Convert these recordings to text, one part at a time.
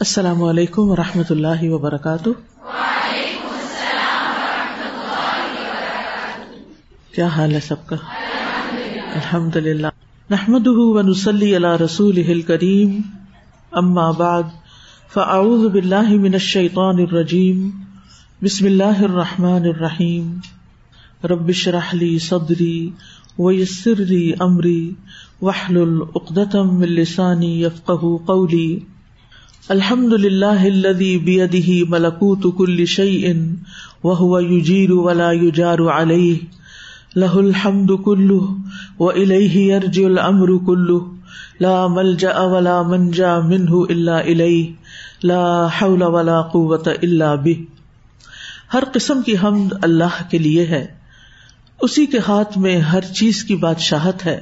السلام علیکم و رحمۃ اللہ وبرکاتہ۔ کیا حال ہے سب کا؟ الحمد للہ نحمد ونسلی اللہ رسول کریم اما بعد، فاعوذ باللہ من الشیطان الرجیم۔ بسم اللہ الرحمٰن الرحیم۔ ربش رحلی صدری ویسر لی امری۔ وحل العقدم السانی یفقہ قولی۔ الحمد للہ الذي بيده ملكوت كل شيء وهو يجير ولا يجار عليه له الحمد كله وإليه يرجع الأمر كله لا ملجأ ولا منجا منه إلا إليه لا حول ولا قوة إلا به ہر قسم کی حمد اللہ کے لیے ہے اسی کے ہاتھ میں ہر چیز کی بادشاہت ہے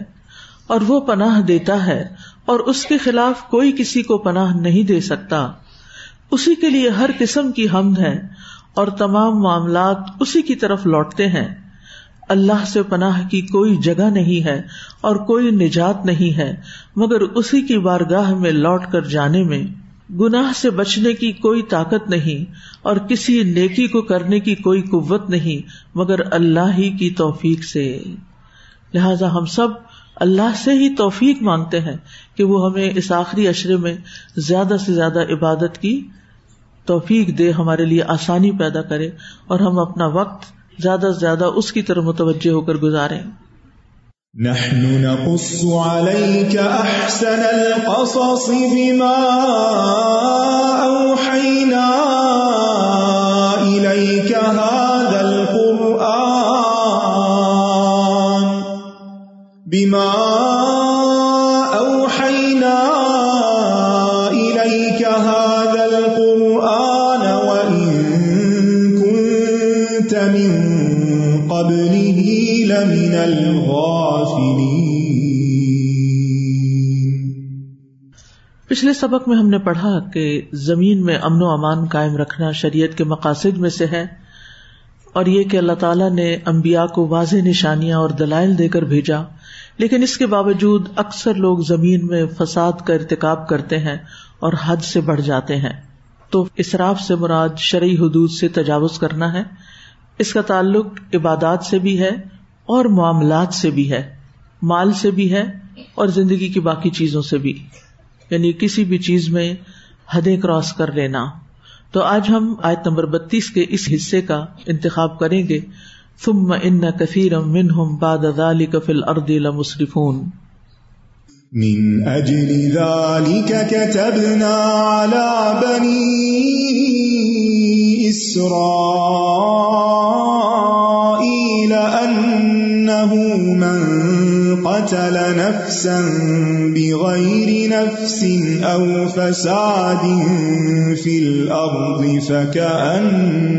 اور وہ پناہ دیتا ہے اور اس کے خلاف کوئی کسی کو پناہ نہیں دے سکتا۔ اسی کے لیے ہر قسم کی حمد ہے اور تمام معاملات اسی کی طرف لوٹتے ہیں۔ اللہ سے پناہ کی کوئی جگہ نہیں ہے اور کوئی نجات نہیں ہے، مگر اسی کی بارگاہ میں لوٹ کر جانے میں۔ گناہ سے بچنے کی کوئی طاقت نہیں اور کسی نیکی کو کرنے کی کوئی قوت نہیں، مگر اللہ ہی کی توفیق سے۔ لہذا ہم سب اللہ سے ہی توفیق مانگتے ہیں کہ وہ ہمیں اس آخری اشرے میں زیادہ سے زیادہ عبادت کی توفیق دے، ہمارے لیے آسانی پیدا کرے اور ہم اپنا وقت زیادہ سے زیادہ اس کی طرف متوجہ ہو کر گزارے نحن نقص عليك أحسن القصص بما أوحينا إليك هذا بما پچھلے سبق میں ہم نے پڑھا کہ زمین میں امن و امان قائم رکھنا شریعت کے مقاصد میں سے ہے اور یہ کہ اللہ تعالیٰ نے امبیا کو واضح نشانیاں اور دلائل دے کر بھیجا لیکن اس کے باوجود اکثر لوگ زمین میں فساد کا ارتکاب کرتے ہیں اور حد سے بڑھ جاتے ہیں۔ تو اسراف سے مراد شرعی حدود سے تجاوز کرنا ہے۔ اس کا تعلق عبادات سے بھی ہے اور معاملات سے بھی ہے۔ مال سے بھی ہے اور زندگی کی باقی چیزوں سے بھی۔ یعنی کسی بھی چیز میں حدیں کراس کر لینا۔ تو آج ہم آیت نمبر بتیس کے اس حصے کا انتخاب کریں گے۔ ثم ان کثیر منهم بعد ذلك في الارض لمسرفون. من اجل ذلك كتبنا على بني اسرائيل انه من قتل نفسا بغير نفس أو فساد في الأرض فكأنما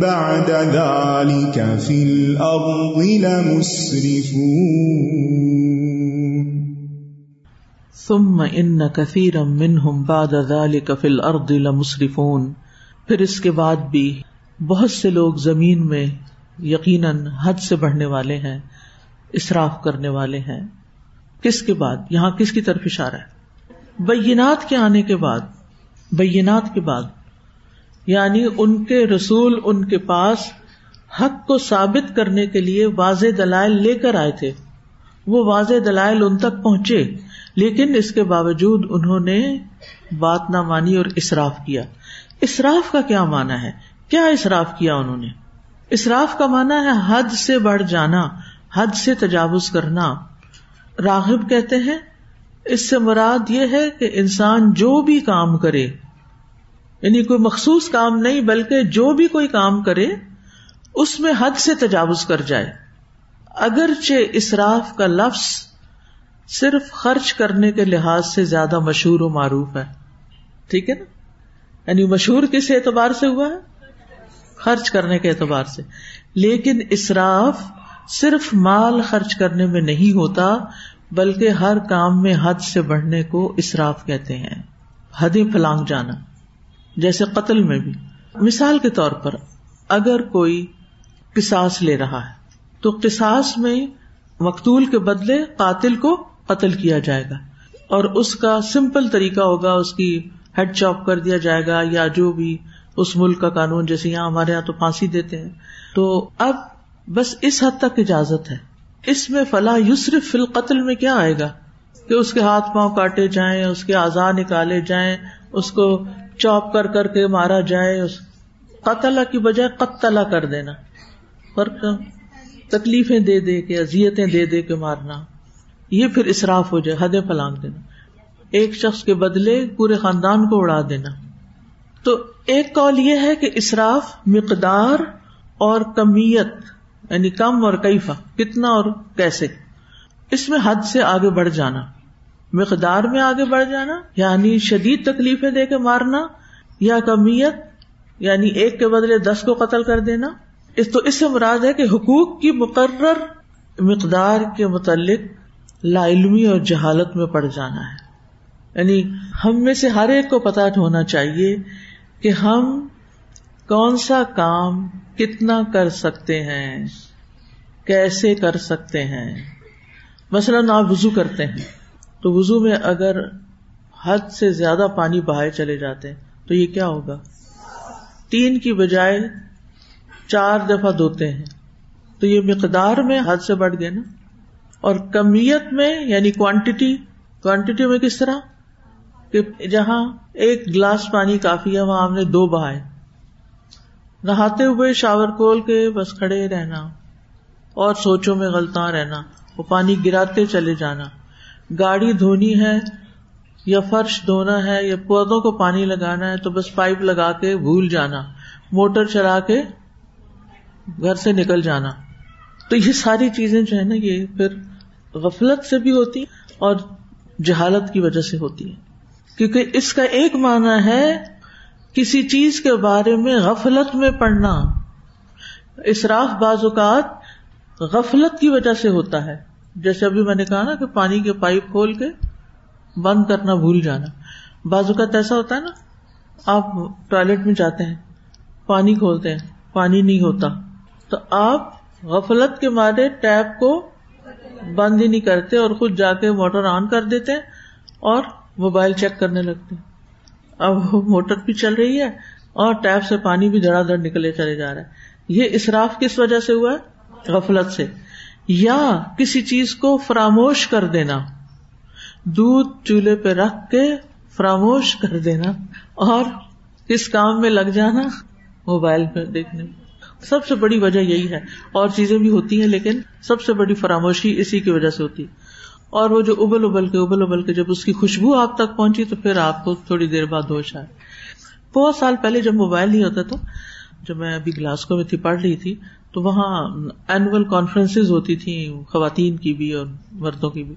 بَعْدَ ذَلِكَ فِي الْأَرْضِ لَمُسْرِفُونَ. ثُمَّ إِنَّ كَثِيرًا مِّنْهُمْ بَعْدَ ذَلِكَ فِي الْأَرْضِ لَمُسْرِفُونَ. پھر اس کے بعد بھی بہت سے لوگ زمین میں یقیناً حد سے بڑھنے والے ہیں اصراف کرنے والے ہیں۔ کس کے بعد؟ یہاں کس کی طرف اشارہ ہے؟ بینات کے آنے کے بعد، بینات کے بعد یعنی ان کے رسول ان کے پاس حق کو ثابت کرنے کے لیے واضح دلائل لے کر آئے تھے۔ وہ واضح دلائل ان تک پہنچے، لیکن اس کے باوجود انہوں نے بات نہ مانی اور اصراف کیا۔ اصراف کا کیا مانا ہے؟ کیا اصراف کیا انہوں نے؟ اصراف کا مانا ہے حد سے بڑھ جانا، حد سے تجاوز کرنا۔ راغب کہتے ہیں، اس سے مراد یہ ہے کہ انسان جو بھی کام کرے یعنی کوئی مخصوص کام نہیں، بلکہ جو بھی کوئی کام کرے، اس میں حد سے تجاوز کر جائے۔ اگرچہ اسراف کا لفظ صرف خرچ کرنے کے لحاظ سے زیادہ مشہور و معروف ہے۔ ٹھیک ہے نا؟ یعنی مشہور کس اعتبار سے ہوا ہے؟ خرچ کرنے کے اعتبار سے۔ لیکن اسراف صرف مال خرچ کرنے میں نہیں ہوتا، بلکہ ہر کام میں حد سے بڑھنے کو اسراف کہتے ہیں۔ حدیں پھلانگ جانا۔ جیسے قتل میں بھی۔ مثال کے طور پر اگر کوئی قصاص لے رہا ہے، تو قصاص میں مقتول کے بدلے قاتل کو قتل کیا جائے گا۔ اور اس کا سمپل طریقہ ہوگا، اس کی ہیڈ چاپ کر دیا جائے گا، یا جو بھی اس ملک کا قانون، جیسے یہاں ہمارے یہاں تو پھانسی دیتے ہیں۔ تو اب بس اس حد تک اجازت ہے۔ اس میں فلاح یسرف فل قتل میں کیا آئے گا؟ کہ اس کے ہاتھ پاؤں کاٹے جائیں، اس کے آزار نکالے جائیں، اس کو چاپ کر کر کے مارا جائے قتل کی بجائے قتلا کر دینا۔ فرق تکلیفیں دے دے کے ازیتیں دے دے کے مارنا۔ یہ پھر اصراف ہو جائے حدیں پلانگ دینا۔ ایک شخص کے بدلے پورے خاندان کو اڑا دینا۔ تو ایک کال یہ ہے کہ اصراف مقدار اور کمیت یعنی کم اور کیفا کتنا اور کیسے، اس میں حد سے آگے بڑھ جانا۔ مقدار میں آگے بڑھ جانا یعنی شدید تکلیفیں دے کے مارنا، یا کمیت یعنی ایک کے بدلے دس کو قتل کر دینا۔ اس تو اس سے مراد ہے کہ حقوق کی مقرر مقدار کے متعلق لا علمی اور جہالت میں پڑ جانا ہے۔ یعنی ہم میں سے ہر ایک کو پتا ہونا چاہیے کہ ہم کون سا کام کتنا کر سکتے ہیں، کیسے کر سکتے ہیں۔ مثلاً آپ وزو کرتے ہیں۔ تو وزو میں اگر حد سے زیادہ پانی بہائے چلے جاتے ہیں تو یہ کیا ہوگا؟ تین کی بجائے چار دفعہ دھوتے ہیں۔ تو یہ مقدار میں حد سے بڑھ گئے نا؟ اور کمیت میں یعنی کوانٹٹی کوانٹٹی میں کس طرح؟ کہ جہاں ایک گلاس پانی کافی ہے، وہاں ہم نے دو بہائے۔ نہاتے ہوئے شاور کھول کے بس کھڑے رہنا اور سوچوں میں غلطاں رہنا، وہ پانی گراتے چلے جانا۔ گاڑی دھونی ہے یا فرش دھونا ہے یا پودوں کو پانی لگانا ہے تو بس پائپ لگا کے بھول جانا، موٹر چلا کے گھر سے نکل جانا۔ تو یہ ساری چیزیں جو ہے نا، یہ پھر غفلت سے بھی ہوتی اور جہالت کی وجہ سے ہوتی ہے کیونکہ اس کا ایک معنی ہے کسی چیز کے بارے میں غفلت میں پڑنا۔ اصراف بعض اوقات غفلت کی وجہ سے ہوتا ہے۔ جیسے ابھی میں نے کہا نا کہ پانی کے پائپ کھول کے بند کرنا بھول جانا۔ بعض اوقات ایسا ہوتا ہے نا، آپ ٹوائلٹ میں جاتے ہیں، پانی کھولتے ہیں، پانی نہیں ہوتا۔ تو آپ غفلت کے مارے ٹیپ کو بند ہی نہیں کرتے اور خود جا کے موٹر آن کر دیتے اور موبائل چیک کرنے لگتے اب موٹر بھی چل رہی ہے اور ٹیپ سے پانی بھی دھڑا دھڑ نکلے چلے جا رہا ہے۔ یہ اصراف کس وجہ سے ہوا ہے؟ غفلت سے۔ یا کسی چیز کو فراموش کر دینا، دودھ چولہے پہ رکھ کے فراموش کر دینا اور کس کام میں لگ جانا موبائل پہ دیکھنے سب سے بڑی وجہ یہی ہے۔ اور چیزیں بھی ہوتی ہیں لیکن سب سے بڑی فراموشی اسی کی وجہ سے ہوتی۔ ہے اور وہ جو ابل ابل کے ابل ابل کے جب اس کی خوشبو آپ تک پہنچی تو پھر آپ کو تھوڑی دیر بعد ہوش آئے۔ بہت سال پہلے جب موبائل نہیں ہوتا تو جب میں ابھی گلاسکو میں تھی، پڑھ رہی تھی، تو وہاں اینوئل کانفرنس ہوتی تھی خواتین کی بھی اور مردوں کی بھی۔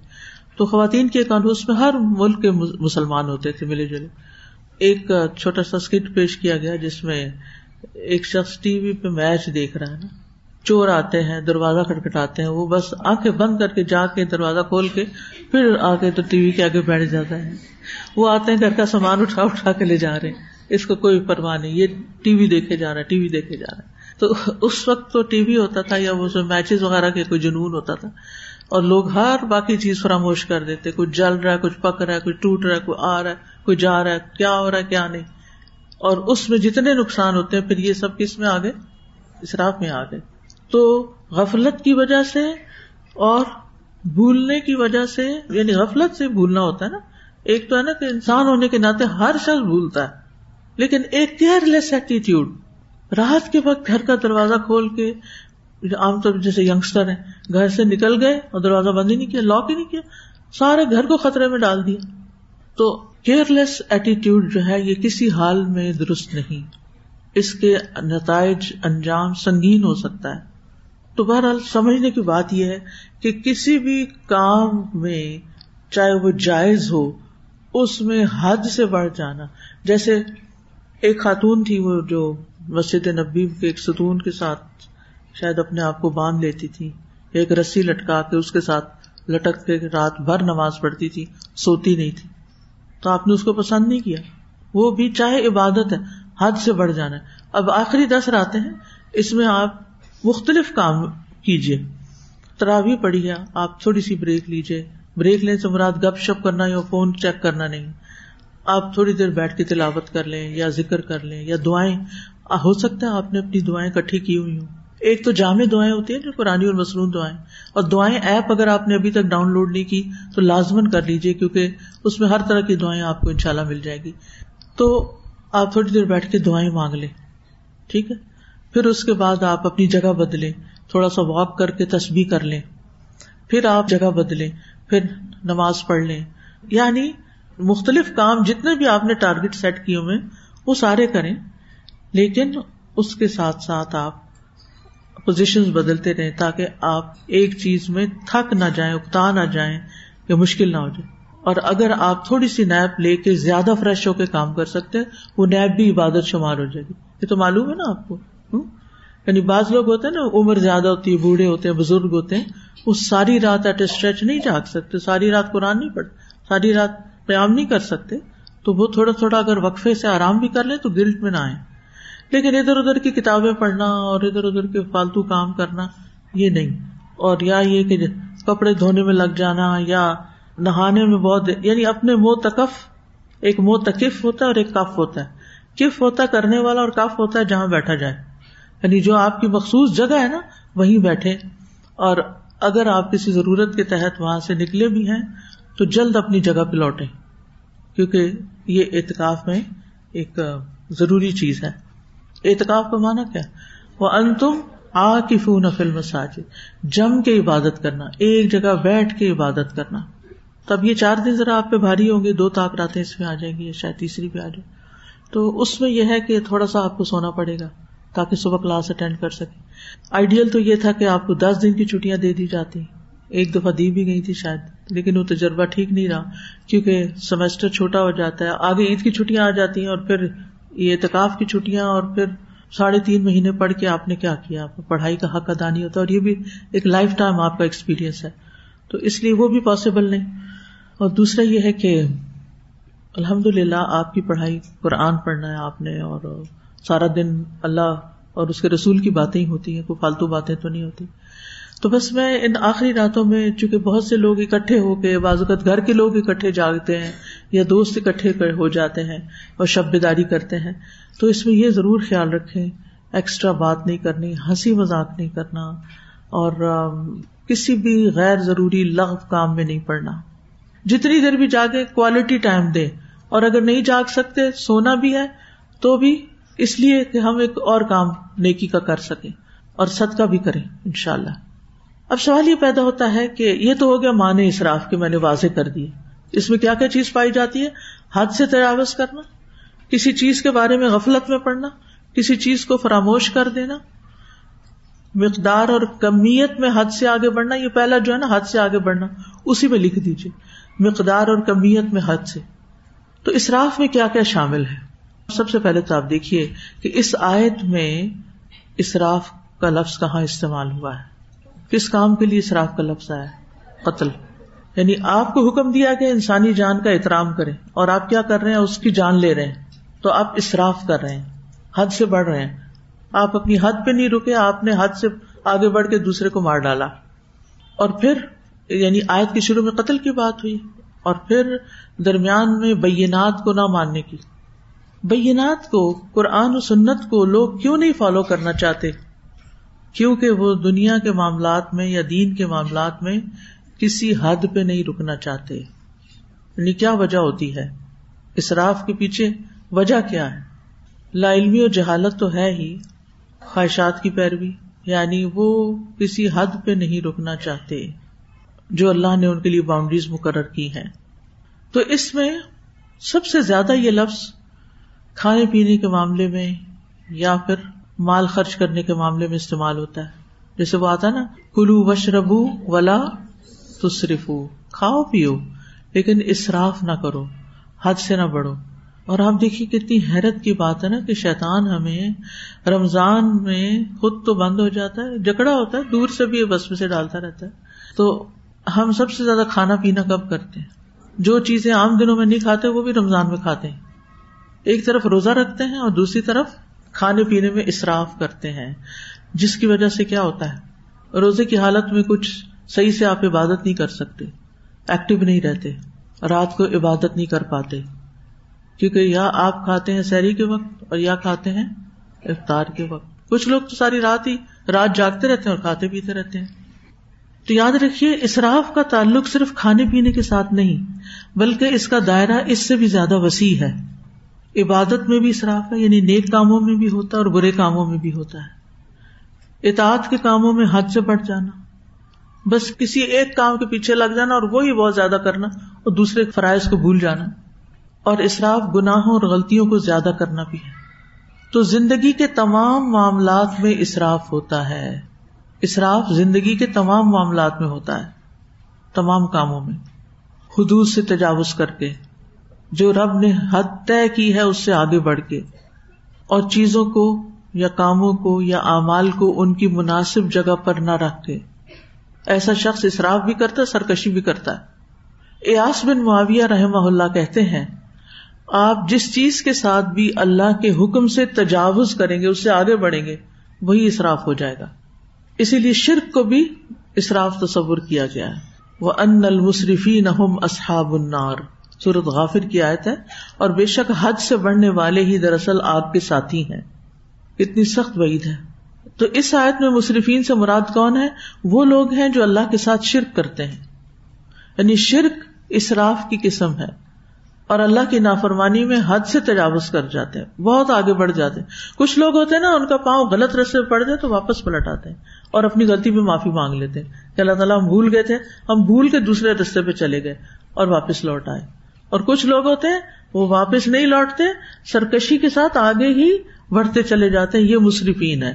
تو خواتین کے کانفرنس میں ہر ملک کے مسلمان ہوتے تھے، ملے جلے۔ ایک چھوٹا سا اسکٹ پیش کیا گیا، جس میں ایک شخص ٹی وی پہ میچ دیکھ رہا ہے نا۔ چور آتے ہیں، دروازہ کٹکھٹاتے ہیں، وہ بس آنکھیں بند کر کے جا کے دروازہ کھول کے پھر آ کے تو ٹی وی کے آگے بیٹھ جاتا ہے۔ وہ آتے ہیں، گھر کا سامان اٹھا اٹھا کے لے جا رہے ہیں۔ اس کو کوئی پرواہ نہیں، یہ ٹی وی دیکھے جا رہا ہے، ٹی وی دیکھے جا رہا ہے۔ تو اس وقت تو ٹی وی ہوتا تھا یا وہ میچز وغیرہ کے کوئی جنون ہوتا تھا۔ اور لوگ ہر باقی چیز فراموش کر دیتے، کچھ جل رہا ہے، کچھ پک رہا ہے، کچھ ٹوٹ رہا ہے کوئی آ رہا ہے کوئی جا رہا ہے، کیا ہو رہا ہے، کیا نہیں۔ اور اس میں جتنے نقصان ہوتے ہیں، پھر یہ سب کس میں آگے؟ اسراف میں آ گئے تو غفلت کی وجہ سے اور بھولنے کی وجہ سے یعنی غفلت سے بھولنا ہوتا ہے نا، ایک تو ہے نا کہ انسان ہونے کے ناطے ہر شخص بھولتا ہے۔ لیکن ایک کیئر لیس ایٹیٹیوڈ، رات کے وقت گھر کا دروازہ کھول کے، عام طور پر جیسے یگسٹر ہیں، گھر سے نکل گئے اور دروازہ بند ہی نہیں کیا، لاک ہی نہیں کیا، سارے گھر کو خطرے میں ڈال دیا۔ تو کیئر لیس ایٹیٹیوڈ جو ہے، یہ کسی حال میں درست نہیں۔ اس کے نتائج انجام سنگین ہو سکتا ہے۔ تو بہرحال سمجھنے کی بات یہ ہے کہ کسی بھی کام میں چاہے وہ جائز ہو، اس میں حد سے بڑھ جانا۔ جیسے ایک خاتون تھی وہ جو مسجد نبی کے ایک ستون کے ساتھ شاید اپنے آپ کو باندھ لیتی تھی، ایک رسی لٹکا کے اس کے ساتھ لٹک کے رات بھر نماز پڑھتی تھی، سوتی نہیں تھی۔ تو آپ نے اس کو پسند نہیں کیا۔ وہ بھی چاہے عبادت ہے، حد سے بڑھ جانا ہے۔ اب آخری دس راتیں ہیں، اس میں آپ مختلف کام کیجیے تراوی پڑھیے، آپ تھوڑی سی بریک لیجیے بریک لینے سے مراد گپ شپ کرنا یا فون چیک کرنا نہیں۔ آپ تھوڑی دیر بیٹھ کے تلاوت کر لیں یا ذکر کر لیں یا دعائیں ہو سکتا ہے آپ نے اپنی دعائیں کٹھی کی ہوئی ہوں۔ ایک تو جامع دعائیں ہوتی ہیں جو پرانی اور مصنون دعائیں۔ اور دعائیں ایپ اگر آپ نے ابھی تک ڈاؤن لوڈ نہیں کی تو لازمن کر لیجیے کیونکہ اس میں ہر طرح کی دعائیں آپ کو ان شاء اللہ مل جائے گی۔ تو آپ تھوڑی دیر بیٹھ کے دعائیں مانگ لیں۔ ٹھیک ہے؟ پھر اس کے بعد آپ اپنی جگہ بدلیں۔ تھوڑا سا واک کر کے تسبیح کر لیں۔ پھر آپ جگہ بدلیں۔ پھر نماز پڑھ لیں۔ یعنی مختلف کام جتنے بھی آپ نے ٹارگیٹ سیٹ کیے ہوئے وہ سارے کریں، لیکن اس کے ساتھ ساتھ آپ پوزیشن بدلتے رہیں تاکہ آپ ایک چیز میں تھک نہ جائیں، اکتا نہ جائیں یا مشکل نہ ہو جائے۔ اور اگر آپ تھوڑی سی نیپ لے کے زیادہ فریش ہو کے کام کر سکتے ہیں، وہ نیپ بھی عبادت شمار ہو جائے گی۔ یہ تو معلوم ہے نا آپ کو؟ یعنی بعض لوگ ہوتے ہیں نا، عمر زیادہ ہوتی ہے، بوڑھے ہوتے ہیں، بزرگ ہوتے ہیں، وہ ساری رات ایٹ اسٹریچ نہیں جاگ سکتے، ساری رات قرآن نہیں پڑھ ساری رات قیام نہیں کر سکتے، تو وہ تھوڑا تھوڑا اگر وقفے سے آرام بھی کر لیں تو گلٹ میں نہ آئے لیکن ادھر ادھر کی کتابیں پڑھنا اور ادھر ادھر کے فالتو کام کرنا، یہ نہیں۔ اور یا یہ کہ کپڑے دھونے میں لگ جانا یا نہانے میں بہت یعنی اپنے منہ تکف، ایک منہ تکف ہوتا ہے اور ایک کف ہوتا ہے۔ کف ہوتا ہے کرنے والا اور کف ہوتا ہے جہاں بیٹھا جائے۔ یعنی جو آپ کی مخصوص جگہ ہے نا، وہیں بیٹھے۔ اور اگر آپ کسی ضرورت کے تحت وہاں سے نکلے بھی ہیں، تو جلد اپنی جگہ پہ لوٹے کیونکہ یہ اعتکاف میں ایک ضروری چیز ہے۔ اعتکاف کا مانا کیا؟ وہ ان تم آ کی فون فلم ساجد جم کے عبادت کرنا، ایک جگہ بیٹھ کے عبادت کرنا۔ تب یہ چار دن ذرا آپ پہ بھاری ہوں گے، دو تاک راتیں اس میں آ جائیں گی شاید تیسری پہ آ جائے۔ تو اس میں یہ ہے کہ تھوڑا سا آپ کو سونا پڑے گا تاکہ صبح کلاس اٹینڈ کر سکے آئیڈیل تو یہ تھا کہ آپ کو دس دن کی چھٹیاں دے دی جاتی۔ ایک دفعہ دی بھی گئی تھی شاید، لیکن وہ تجربہ ٹھیک نہیں رہا، کیونکہ سیمسٹر چھوٹا ہو جاتا ہے، آگے عید کی چھٹیاں آ جاتی ہیں اور پھر یہ اعتکاف کی چھٹیاں اور پھر ساڑھے تین مہینے پڑھ کے آپ نے کیا کیا؟ پڑھائی کا حق ادا نہیں ہوتا اور یہ بھی ایک لائف ٹائم آپ کا ایکسپیرئنس ہے۔ تو اس لیے وہ بھی پاسبل نہیں۔ اور دوسرا یہ ہے کہ الحمد للہ آپ کی پڑھائی قرآن پڑھنا ہے آپ نے اور سارا دن اللہ اور اس کے رسول کی باتیں ہی ہوتی ہیں، کوئی فالتو باتیں تو نہیں ہوتی۔ تو بس میں ان آخری راتوں میں چونکہ بہت سے لوگ اکٹھے ہو کے بازوقت گھر کے لوگ اکٹھے جاگتے ہیں یا دوست اکٹھے ہو جاتے ہیں اور شب بیداری کرتے ہیں، تو اس میں یہ ضرور خیال رکھے ایکسٹرا بات نہیں کرنی، ہنسی مذاق نہیں کرنا اور کسی بھی غیر ضروری لغ کام میں نہیں پڑنا۔ جتنی دیر بھی جاگے کوالٹی ٹائم دے اور اگر نہیں جاگ سکتے، سونا بھی ہے، تو بھی اس لیے کہ ہم ایک اور کام نیکی کا کر سکیں اور صدقہ بھی کریں ان شاء اللہ اب سوال یہ پیدا ہوتا ہے کہ یہ تو ہو گیا مانے اصراف کے میں نے واضح کر دی۔ اس میں کیا کیا چیز پائی جاتی ہے؟ حد سے تجاوز کرنا، کسی چیز کے بارے میں غفلت میں پڑنا کسی چیز کو فراموش کر دینا، مقدار اور کمیت میں حد سے آگے بڑھنا، یہ پہلا جو ہے نا، حد سے آگے بڑھنا، اسی میں لکھ دیجیے مقدار اور کمیت میں حد سے۔ تو اسراف میں کیا کیا شامل ہے؟ سب سے پہلے تو آپ دیکھیے کہ اس آیت میں اسراف کا لفظ کہاں استعمال ہوا ہے۔ کس کام کے لیے اسراف کا لفظ آیا قتل۔ یعنی آپ کو حکم دیا کہ انسانی جان کا احترام کریں اور آپ کیا کر رہے ہیں؟ اس کی جان لے رہے ہیں۔ تو آپ اصراف کر رہے ہیں۔ حد سے بڑھ رہے ہیں۔ آپ اپنی حد پہ نہیں رکے، آپ نے حد سے آگے بڑھ کے دوسرے کو مار ڈالا۔ اور پھر یعنی آیت کے شروع میں قتل کی بات ہوئی۔ اور پھر درمیان میں بینات کو نہ ماننے کی۔ بینات کو، قرآن و سنت کو لوگ کیوں نہیں فالو کرنا چاہتے؟ کیونکہ وہ دنیا کے معاملات میں یا دین کے معاملات میں کسی حد پہ نہیں رکنا چاہتے۔ یعنی کیا وجہ ہوتی ہے؟ اسراف کے پیچھے وجہ کیا ہے؟ لا علمی اور جہالت تو ہے ہی خواہشات کی پیروی یعنی وہ کسی حد پہ نہیں رکنا چاہتے جو اللہ نے ان کے لیے باؤنڈریز مقرر کی ہیں۔ تو اس میں سب سے زیادہ یہ لفظ کھانے پینے کے معاملے میں یا پھر مال خرچ کرنے کے معاملے میں استعمال ہوتا ہے۔ جیسے وہ آتا ہے نا، کلو وش ربو ولا تصرف کھاؤ، پیو، لیکن اصراف نہ کرو، حد سے نہ بڑھو۔ اور آپ دیکھیے کتنی حیرت کی بات ہے نا کہ شیطان ہمیں رمضان میں خود تو بند ہو جاتا ہے، جکڑا ہوتا ہے، دور سے بھی بس میں سے ڈالتا رہتا ہے۔ تو ہم سب سے زیادہ کھانا پینا کب کرتے ہیں؟ جو چیزیں عام دنوں میں نہیں کھاتے، وہ بھی رمضان میں کھاتے ہیں۔ ایک طرف روزہ رکھتے ہیں اور دوسری طرف کھانے پینے میں اصراف کرتے ہیں۔ جس کی وجہ سے کیا ہوتا ہے؟ روزے کی حالت میں کچھ صحیح سے آپ عبادت نہیں کر سکتے ایکٹیو نہیں رہتے، رات کو عبادت نہیں کر پاتے۔ کیونکہ یا آپ کھاتے ہیں سیری کے وقت اور یا کھاتے ہیں افطار کے وقت۔ کچھ لوگ تو ساری رات ہی رات جاگتے رہتے ہیں اور کھاتے پیتے رہتے ہیں۔ تو یاد رکھیے، اسراف کا تعلق صرف کھانے پینے کے ساتھ نہیں، بلکہ اس کا دائرہ اس سے بھی زیادہ وسیع ہے۔ عبادت میں بھی اصراف ہے یعنی نیک کاموں میں بھی ہوتا ہے اور برے کاموں میں بھی ہوتا ہے۔ اطاعت کے کاموں میں حد سے بڑھ جانا، بس کسی ایک کام کے پیچھے لگ جانا اور وہی بہت زیادہ کرنا اور دوسرے فرائض کو بھول جانا۔ اور اصراف گناہوں اور غلطیوں کو زیادہ کرنا بھی ہے۔ تو زندگی کے تمام معاملات میں اصراف ہوتا ہے۔ اصراف زندگی کے تمام معاملات میں ہوتا ہے، تمام کاموں میں۔ حدود سے تجاوز کر کے۔ جو رب نے حد طے کی ہے اس سے آگے بڑھ کے۔ اور چیزوں کو یا کاموں کو یا اعمال کو ان کی مناسب جگہ پر نہ رکھ کے ایسا شخص اصراف بھی کرتا ہے، سرکشی بھی کرتا ہے۔ ایاس بن معاویہ رحمہ اللہ کہتے ہیں، آپ جس چیز کے ساتھ بھی اللہ کے حکم سے تجاوز کریں گے، اس سے آگے بڑھیں گے، وہی اصراف ہو جائے گا۔ اسی لیے شرک کو بھی اصراف تصور کیا گیا ہے۔ وہ ان المصرفی نہم اصحاب النار۔ سورت غافر کی آیت ہے، اور بے شک حد سے بڑھنے والے ہی دراصل آگ کے ساتھی ہیں۔ کتنی سخت وعید ہے۔ تو اس آیت میں مصرفین سے مراد کون ہے؟ وہ لوگ ہیں جو اللہ کے ساتھ شرک کرتے ہیں۔ یعنی شرک اسراف کی قسم ہے۔ اور اللہ کی نافرمانی میں حد سے تجاوز کر جاتے ہیں، بہت آگے بڑھ جاتے ہیں۔ کچھ لوگ ہوتے ہیں نا، ان کا پاؤں غلط رستے پڑ جائے تو واپس پلٹ آتے ہیں اور اپنی غلطی پہ معافی مانگ لیتے ہیں کہ اللہ تعالیٰ ہم بھول گئے تھے، ہم بھول کے دوسرے رستے پہ چلے گئے اور واپس لوٹ آئے۔ اور کچھ لوگ ہوتے ہیں، وہ واپس نہیں لوٹتے، سرکشی کے ساتھ آگے ہی بڑھتے چلے جاتے ہیں، یہ مصرفین ہے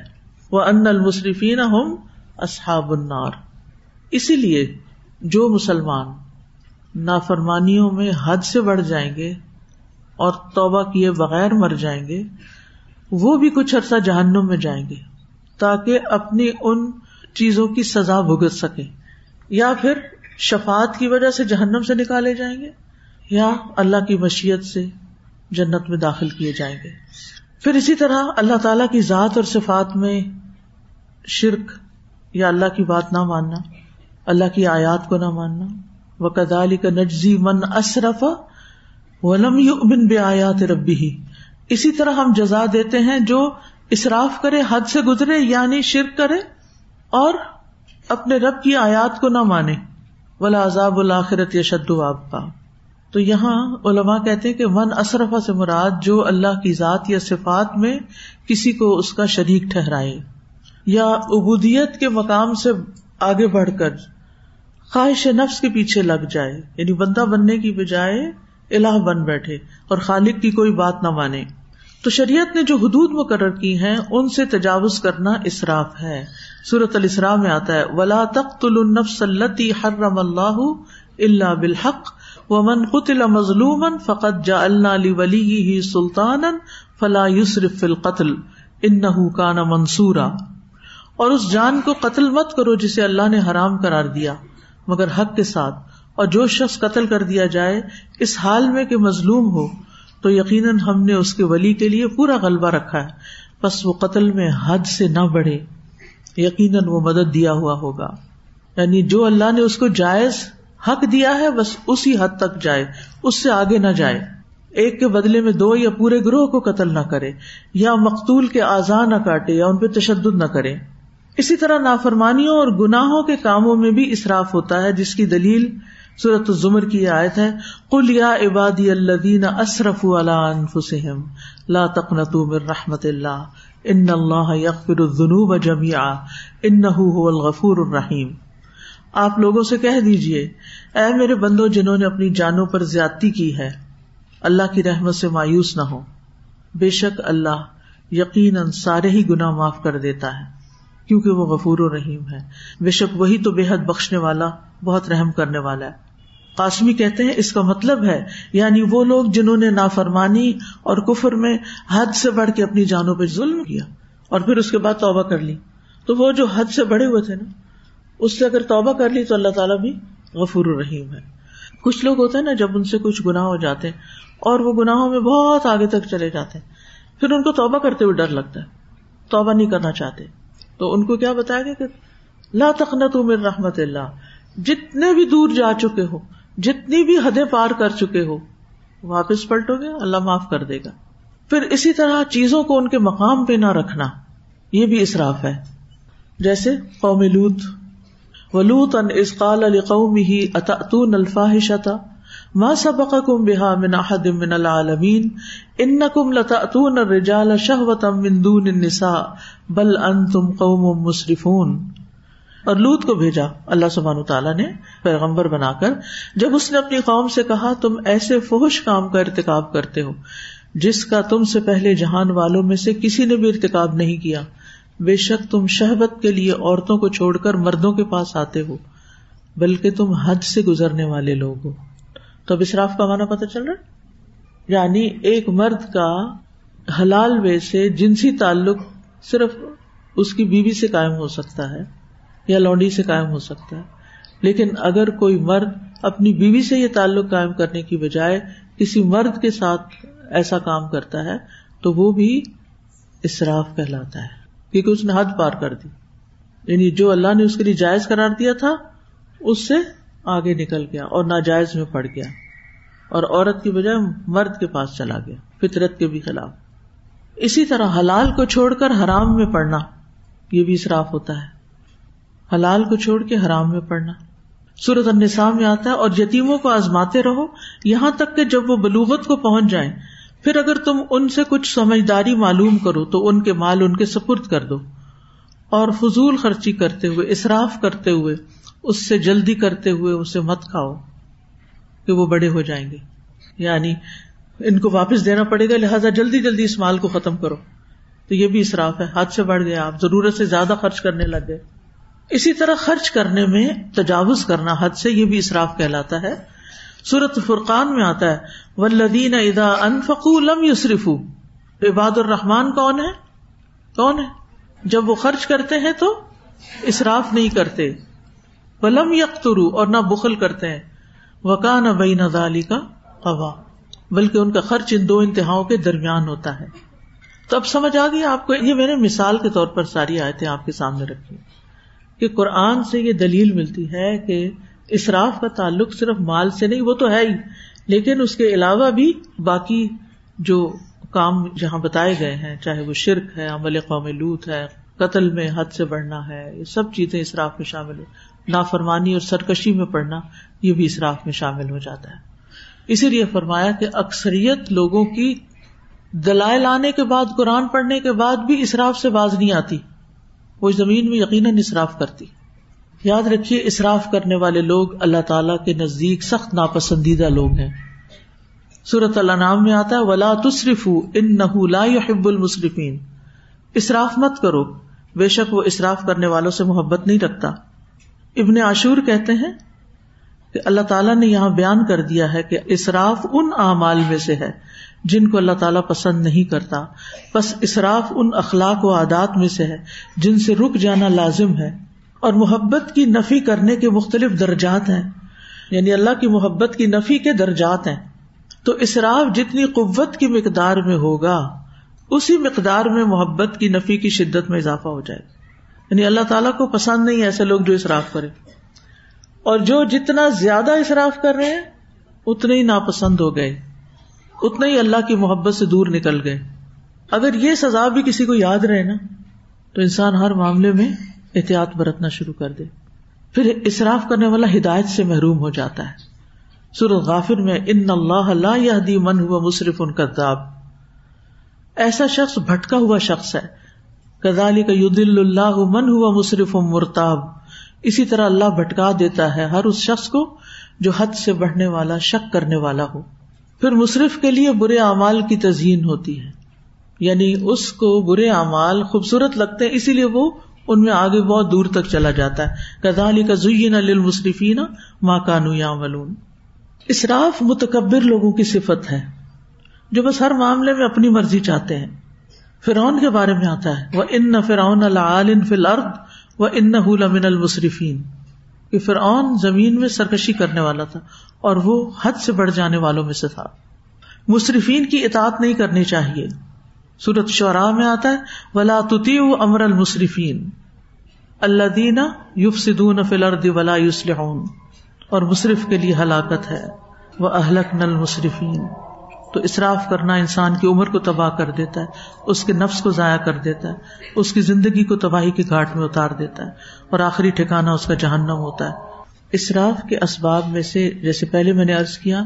وہ ان المصرفین ہم اصحاب النار۔ اسی لیے جو مسلمان نافرمانیوں میں حد سے بڑھ جائیں گے اور توبہ کیے بغیر مر جائیں گے، وہ بھی کچھ عرصہ جہنم میں جائیں گے، تاکہ اپنی ان چیزوں کی سزا بھگت سکے یا پھر شفات کی وجہ سے جہنم سے نکالے جائیں گے۔ یا اللہ کی مشیت سے جنت میں داخل کیے جائیں گے۔ پھر اسی طرح اللہ تعالی کی ذات اور صفات میں شرک یا اللہ کی بات نہ ماننا، اللہ کی آیات کو نہ ماننا۔ وہ کدالی کا نجزی من اصرف ولم بن بے آیات ربی ہی اسی طرح ہم جزا دیتے ہیں جو اصراف کرے، حد سے گزرے یعنی شرک کرے اور اپنے رب کی آیات کو نہ مانے۔ ولا عذاب الآخرت یا شد آپ کا تو یہاں علماء کہتے کہ من اصرفا سے مراد جو اللہ کی ذات یا صفات میں کسی کو اس کا شریک ٹھہرائے یا عبودیت کے مقام سے آگے بڑھ کر خواہش نفس کے پیچھے لگ جائے یعنی بندہ بننے کی بجائے الہ بن بیٹھے اور خالق کی کوئی بات نہ مانے۔ تو شریعت نے جو حدود مقرر کی ہیں، ان سے تجاوز کرنا اسراف ہے۔ سورت الاسرا میں آتا ہے، ولا تخت النفس التی حرم اللہ اللہ بالحق۔ و من قطل مظلوم فقط جا اللہ علی ولی ہی سلطان فلا یوسرف القتل ان کا منصورا۔ اور اس جان کو قتل مت کرو جسے اللہ نے حرام کرار دیا، مگر حق کے ساتھ۔ اور جو شخص قتل کر دیا جائے، اس حال میں کہ مظلوم ہو، تو یقیناً ہم نے اس کے ولی کے لیے پورا غلبہ رکھا ہے۔ بس وہ قتل میں حد سے نہ بڑھے، یقیناً وہ مدد دیا ہوا ہوگا۔ یعنی جو اللہ نے اس کو جائز حق دیا ہے، بس اسی حد تک جائے، اس سے آگے نہ جائے۔ ایک کے بدلے میں دو یا پورے گروہ کو قتل نہ کرے، یا مقتول کے آزار نہ کاٹے، یا ان پہ تشدد نہ کرے۔ اسی طرح نافرمانیوں اور گناہوں کے کاموں میں بھی اصراف ہوتا ہے، جس کی دلیل صورت الزمر کی آیت ہے۔ کل یا عبادی الدین اصرف انفسم لا تقنط من رحمت اللہ، ان اللہ یغفر الذنوب جميعا انه هو الغفور الرحیم۔ آپ لوگوں سے کہہ دیجیے اے میرے بندو جنہوں نے اپنی جانوں پر زیادتی کی ہے، اللہ کی رحمت سے مایوس نہ ہو۔ بے شک اللہ یقیناً سارے ہی گناہ معاف کر دیتا ہے، کیونکہ وہ غفور و رحیم ہے۔ بے شک وہی تو بے حد بخشنے والا، بہت رحم کرنے والا ہے۔ قاسمی کہتے ہیں، اس کا مطلب ہے یعنی وہ لوگ جنہوں نے نافرمانی اور کفر میں حد سے بڑھ کے اپنی جانوں پہ ظلم کیا اور پھر اس کے بعد توبہ کر لی۔ تو وہ جو حد سے بڑے ہوئے تھے نا اس سے اگر توبہ کر لی تو اللہ تعالیٰ بھی غفور الرحیم ہے۔ کچھ لوگ ہوتے ہیں نا جب ان سے کچھ گناہ ہو جاتے ہیں اور وہ گناہوں میں بہت آگے تک چلے جاتے ہیں، پھر ان کو توبہ کرتے ہوئے ڈر لگتا ہے، توبہ نہیں کرنا چاہتے۔ تو ان کو کیا بتایا گیا کہ لا تخنت من رحمت اللہ، جتنے بھی دور جا چکے ہو، جتنی بھی حدیں پار کر چکے ہو، واپس پلٹو گے، اللہ معاف کر دے گا۔ پھر اسی طرح چیزوں کو ان کے مقام پہ نہ رکھنا، یہ بھی اصراف ہے۔ جیسے قوم لوت۔ ولوت ان اسقال علی قوم ہی اتون الفاحشتا ما سبقکم بها من احد من العالمین انکم لتأتون الرجال شہوتا من دون النساء، بل انتم قوم مسرفون۔ اور لوت کو بھیجا۔ اللہ سبحانہ تعالیٰ نے پیغمبر بنا کر، جب اس نے اپنی قوم سے کہا، تم ایسے فحش کام کا ارتکاب کرتے ہو، جس کا تم سے پہلے جہان والوں میں سے کسی نے بھی ارتکاب نہیں کیا۔ بے شک تم شہبت کے لیے عورتوں کو چھوڑ کر مردوں کے پاس آتے ہو، بلکہ تم حد سے گزرنے والے لوگ ہو۔ تو اب اسراف کا مانا پتا چل رہا یعنی ایک مرد کا حلال وے سے جنسی تعلق صرف اس کی بیوی سے قائم ہو سکتا ہے یا لونڈی سے قائم ہو سکتا ہے۔ لیکن اگر کوئی مرد اپنی بیوی سے یہ تعلق قائم کرنے کی بجائے کسی مرد کے ساتھ ایسا کام کرتا ہے، تو وہ بھی اصراف کہلاتا ہے۔ کیونکہ اس نے حد پار کر دی۔ یعنی جو اللہ نے اس کے لیے جائز قرار دیا تھا، اس سے آگے نکل گیا اور ناجائز میں پڑ گیا۔ اور عورت کی بجائے مرد کے پاس چلا گیا، فطرت کے بھی خلاف۔ اسی طرح حلال کو چھوڑ کر حرام میں پڑنا یہ بھی اصراف ہوتا ہے۔ حلال کو چھوڑ کے حرام میں پڑنا سورت النساء میں آتا ہے، اور یتیموں کو آزماتے رہو، یہاں تک کہ جب وہ بلوغت کو پہنچ جائیں پھر اگر تم ان سے کچھ سمجھداری معلوم کرو تو ان کے مال ان کے سپرد کر دو اور فضول خرچی کرتے ہوئے اصراف کرتے ہوئے، اس سے جلدی کرتے ہوئے اسے مت کھاؤ کہ وہ بڑے ہو جائیں گے۔ یعنی ان کو واپس دینا پڑے گا، لہٰذا جلدی جلدی اس مال کو ختم کرو۔ تو یہ بھی اصراف ہے، حد سے بڑھ گیا، آپ ضرورت سے زیادہ خرچ کرنے لگ گئے۔ اسی طرح خرچ کرنے میں تجاوز کرنا حد سے یہ بھی اصراف کہلاتا ہے۔ سورت فرقان میں آتا ہے ولدین ادا انفقو لم یوسرف عباد الرحمان کون ہے؟ کون ہے؟ جب وہ خرچ کرتے ہیں تو اصراف نہیں کرتے۔ ولم یکترو اور نہ بخل کرتے ہیں۔ وکا نہ بئی نہ کا ہوا بلکہ ان کا خرچ ان دو انتہاؤں کے درمیان ہوتا ہے۔ تو اب سمجھ آ گیا آپ کو، یہ میں نے مثال کے طور پر ساری آیتیں آپ کے سامنے رکھی کہ قرآن سے یہ دلیل ملتی ہے کہ اصراف کا تعلق صرف مال سے نہیں، وہ تو ہے ہی۔ لیکن اس کے علاوہ بھی باقی جو کام جہاں بتائے گئے ہیں، چاہے وہ شرک ہے، عمل قوم لوت ہے، قتل میں حد سے بڑھنا ہے، یہ سب چیزیں اصراف میں شامل ہو نافرمانی اور سرکشی میں پڑھنا، یہ بھی اصراف میں شامل ہو جاتا ہے۔ اسی لیے فرمایا کہ اکثریت لوگوں کی دلائل آنے کے بعد، قرآن پڑھنے کے بعد بھی اصراف سے باز نہیں آتی۔ وہ زمین میں یقیناً اصراف کرتی۔ یاد رکھیے اصراف کرنے والے لوگ اللہ تعالی کے نزدیک سخت ناپسندیدہ لوگ ہیں۔ سورت اللہ نام میں آتا ہے، ولا تصرف ان نہ يحب المصرفین اصراف مت کرو، بے شک وہ اصراف کرنے والوں سے محبت نہیں رکھتا۔ ابن عاشور کہتے ہیں کہ اللہ تعالیٰ نے یہاں بیان کر دیا ہے کہ اصراف ان اعمال میں سے ہے جن کو اللہ تعالیٰ پسند نہیں کرتا۔ بس اصراف ان اخلاق و عادات میں سے ہے جن سے رک جانا لازم ہے۔ اور محبت کی نفی کرنے کے مختلف درجات ہیں۔ یعنی اللہ کی محبت کی نفی کے درجات ہیں۔ تو اصراف جتنی قوت کی مقدار میں ہوگا، اسی مقدار میں محبت کی نفی کی شدت میں اضافہ ہو جائے گا۔ یعنی اللہ تعالیٰ کو پسند نہیں ایسے لوگ جو اصراف کرے اور جو جتنا زیادہ اصراف کر رہے ہیں، اتنے ہی ناپسند ہو گئے۔ اتنا ہی اللہ کی محبت سے دور نکل گئے۔ اگر یہ سزا بھی کسی کو یاد رہے نا، تو انسان ہر معاملے میں احتیاط برتنا شروع کر دے۔ پھر اصراف کرنے والا ہدایت سے محروم ہو جاتا ہے۔ سورت غافر میں ان اللہ اللہ یہ من ہوا مصرف ان کداب ایسا شخص بھٹکا ہوا شخص ہے۔ کدالی کا ید اللہ من ہوا مصرف مرتاب۔ اسی طرح اللہ بھٹکا دیتا ہے ہر اس شخص کو جو حد سے بڑھنے والا، شک کرنے والا ہو۔ پھر مصرف کے لیے برے اعمال کی تزئین ہوتی ہے۔ یعنی اس کو برے اعمال خوبصورت لگتے ہیں، اسی لیے وہ ان میں آگے بہت دور تک چلا جاتا ہے۔ کدالی کا زین المصرفین ماں کانو یا ملون اسراف متکبر لوگوں کی صفت ہے، جو بس ہر معاملے میں اپنی مرضی چاہتے ہیں۔ فرعون کے بارے میں آتا ہے وہ ان فرعون العال فی الارض و ان لمن المصرفین کہ فرعون زمین میں سرکشی کرنے والا تھا اور وہ حد سے بڑھ جانے والوں میں سے تھا۔ مصرفین کی اطاعت نہیں کرنی چاہیے۔ سورت شعراء میں آتا ہے، ولا تتی امر المصرفین اللہ دینا یوف سدون فلرد ولا یوسلحون اور مصرف کے لیے ہلاکت ہے۔ وہ اہلک نل مصرفین تو اصراف کرنا انسان کی عمر کو تباہ کر دیتا ہے، اس کے نفس کو ضائع کر دیتا ہے، اس کی زندگی کو تباہی کے گھاٹ میں اتار دیتا ہے۔ اور آخری ٹھکانا اس کا جہنم ہوتا ہے۔ اسراف کے اسباب میں سے، جیسے پہلے میں نے ارض کیا،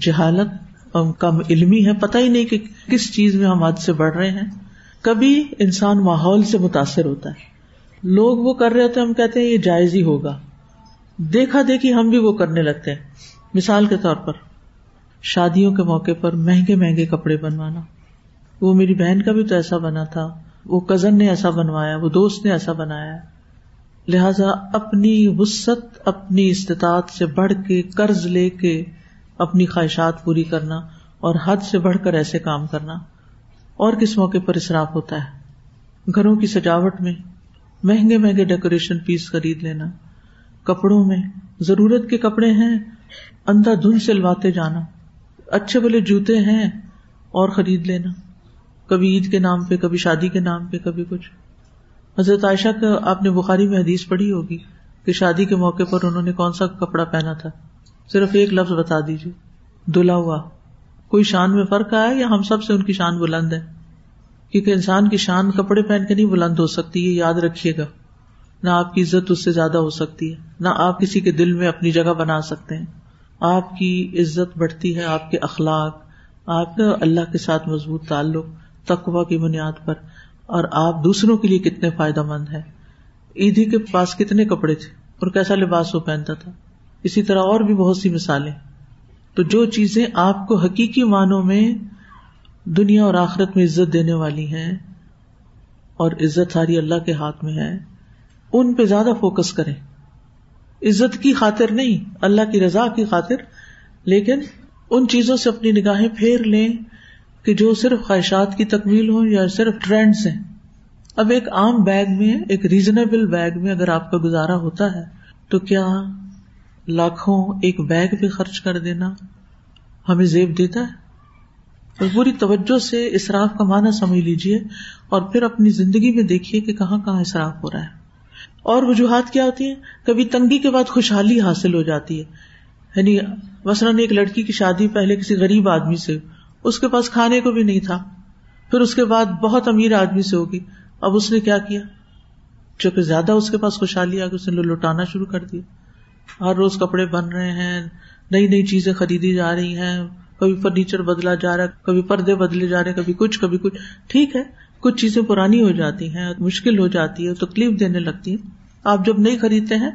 جہالت اور کم علمی ہے پتہ ہی نہیں کہ کس چیز میں ہم حد سے بڑھ رہے ہیں۔ کبھی انسان ماحول سے متاثر ہوتا ہے۔ لوگ وہ کر رہے ہوتے ہم کہتے ہیں یہ جائز ہی ہوگا۔ دیکھا دیکھی ہم بھی وہ کرنے لگتے ہیں۔ مثال کے طور پر، شادیوں کے موقع پر مہنگے مہنگے کپڑے بنوانا۔ وہ میری بہن کا بھی تو ایسا بنا تھا۔ وہ کزن نے ایسا بنوایا، وہ دوست نے ایسا بنایا۔ لہذا اپنی وسط اپنی استطاعت سے بڑھ کے، قرض لے کے اپنی خواہشات پوری کرنا اور حد سے بڑھ کر ایسے کام کرنا اور کس موقع پر اصراف ہوتا ہے۔ گھروں کی سجاوٹ میں مہنگے مہنگے ڈیکوریشن پیس خرید لینا، کپڑوں میں ضرورت کے کپڑے ہیں، اندھا دھند سلواتے جانا، اچھے بولے جوتے ہیں اور خرید لینا، کبھی عید کے نام پہ، کبھی شادی کے نام پہ، کبھی کچھ۔ حضرت عائشہ کا، آپ نے بخاری میں حدیث پڑھی ہوگی کہ شادی کے موقع پر انہوں نے کون سا کپڑا پہنا تھا۔ صرف ایک لفظ بتا دیجیے دلا ہوا۔ کوئی شان میں فرق آیا یا ہم سب سے ان کی شان بلند ہے؟ کیونکہ انسان کی شان کپڑے پہن کے نہیں بلند ہو سکتی، یہ یاد رکھیے گا۔ نہ آپ کی عزت اس سے زیادہ ہو سکتی ہے، نہ آپ کسی کے دل میں اپنی جگہ بنا سکتے ہیں۔ آپ کی عزت بڑھتی ہے آپ کے اخلاق، آپ کا اللہ کے ساتھ مضبوط تعلق تقوا کی بنیاد پر۔ اور آپ دوسروں کے لیے کتنے فائدہ مند ہے عیدی کے پاس کتنے کپڑے تھے؟ اور کیسا لباس وہ پہنتا تھا؟ اسی طرح اور بھی بہت سی مثالیں۔ تو جو چیزیں آپ کو حقیقی معنوں میں دنیا اور آخرت میں عزت دینے والی ہیں اور عزت ساری اللہ کے ہاتھ میں ہے، ان پہ زیادہ فوکس کریں۔ عزت کی خاطر نہیں، اللہ کی رضا کی خاطر، لیکن ان چیزوں سے اپنی نگاہیں پھیر لیں کہ جو صرف خواہشات کی تکمیل ہو یا صرف ٹرینڈس ہیں۔ اب ایک عام بیگ میں، ایک ریزنیبل بیگ میں اگر آپ کا گزارا ہوتا ہے، تو کیا لاکھوں ایک بیگ پہ خرچ کر دینا ہمیں زیب دیتا ہے؟ اور پوری توجہ سے اصراف کا معنی سمجھ لیجیے اور پھر اپنی زندگی میں دیکھیے کہ کہاں کہاں اصراف ہو رہا ہے۔ اور وجوہات کیا ہوتی ہیں؟ کبھی تنگی کے بعد خوشحالی حاصل ہو جاتی ہے۔ یعنی مثلاً ایک لڑکی کی شادی پہلے کسی غریب آدمی سے، اس کے پاس کھانے کو بھی نہیں تھا۔ پھر اس کے بعد بہت امیر آدمی سے ہوگی۔ اب اس نے کیا کیا؟ چونکہ زیادہ اس کے پاس خوشحالی آ اس نے لوٹانا شروع کر دیا۔ ہر روز کپڑے بن رہے ہیں، نئی نئی چیزیں خریدی جا رہی ہیں، کبھی فرنیچر بدلا جا رہا ہے کبھی پردے بدلے جا رہے ہیں، کبھی کچھ کبھی کچھ۔ ٹھیک ہے، کچھ چیزیں پرانی ہو جاتی ہیں، مشکل ہو جاتی ہے تکلیف دینے لگتی ہے آپ جب نہیں خریدتے ہیں،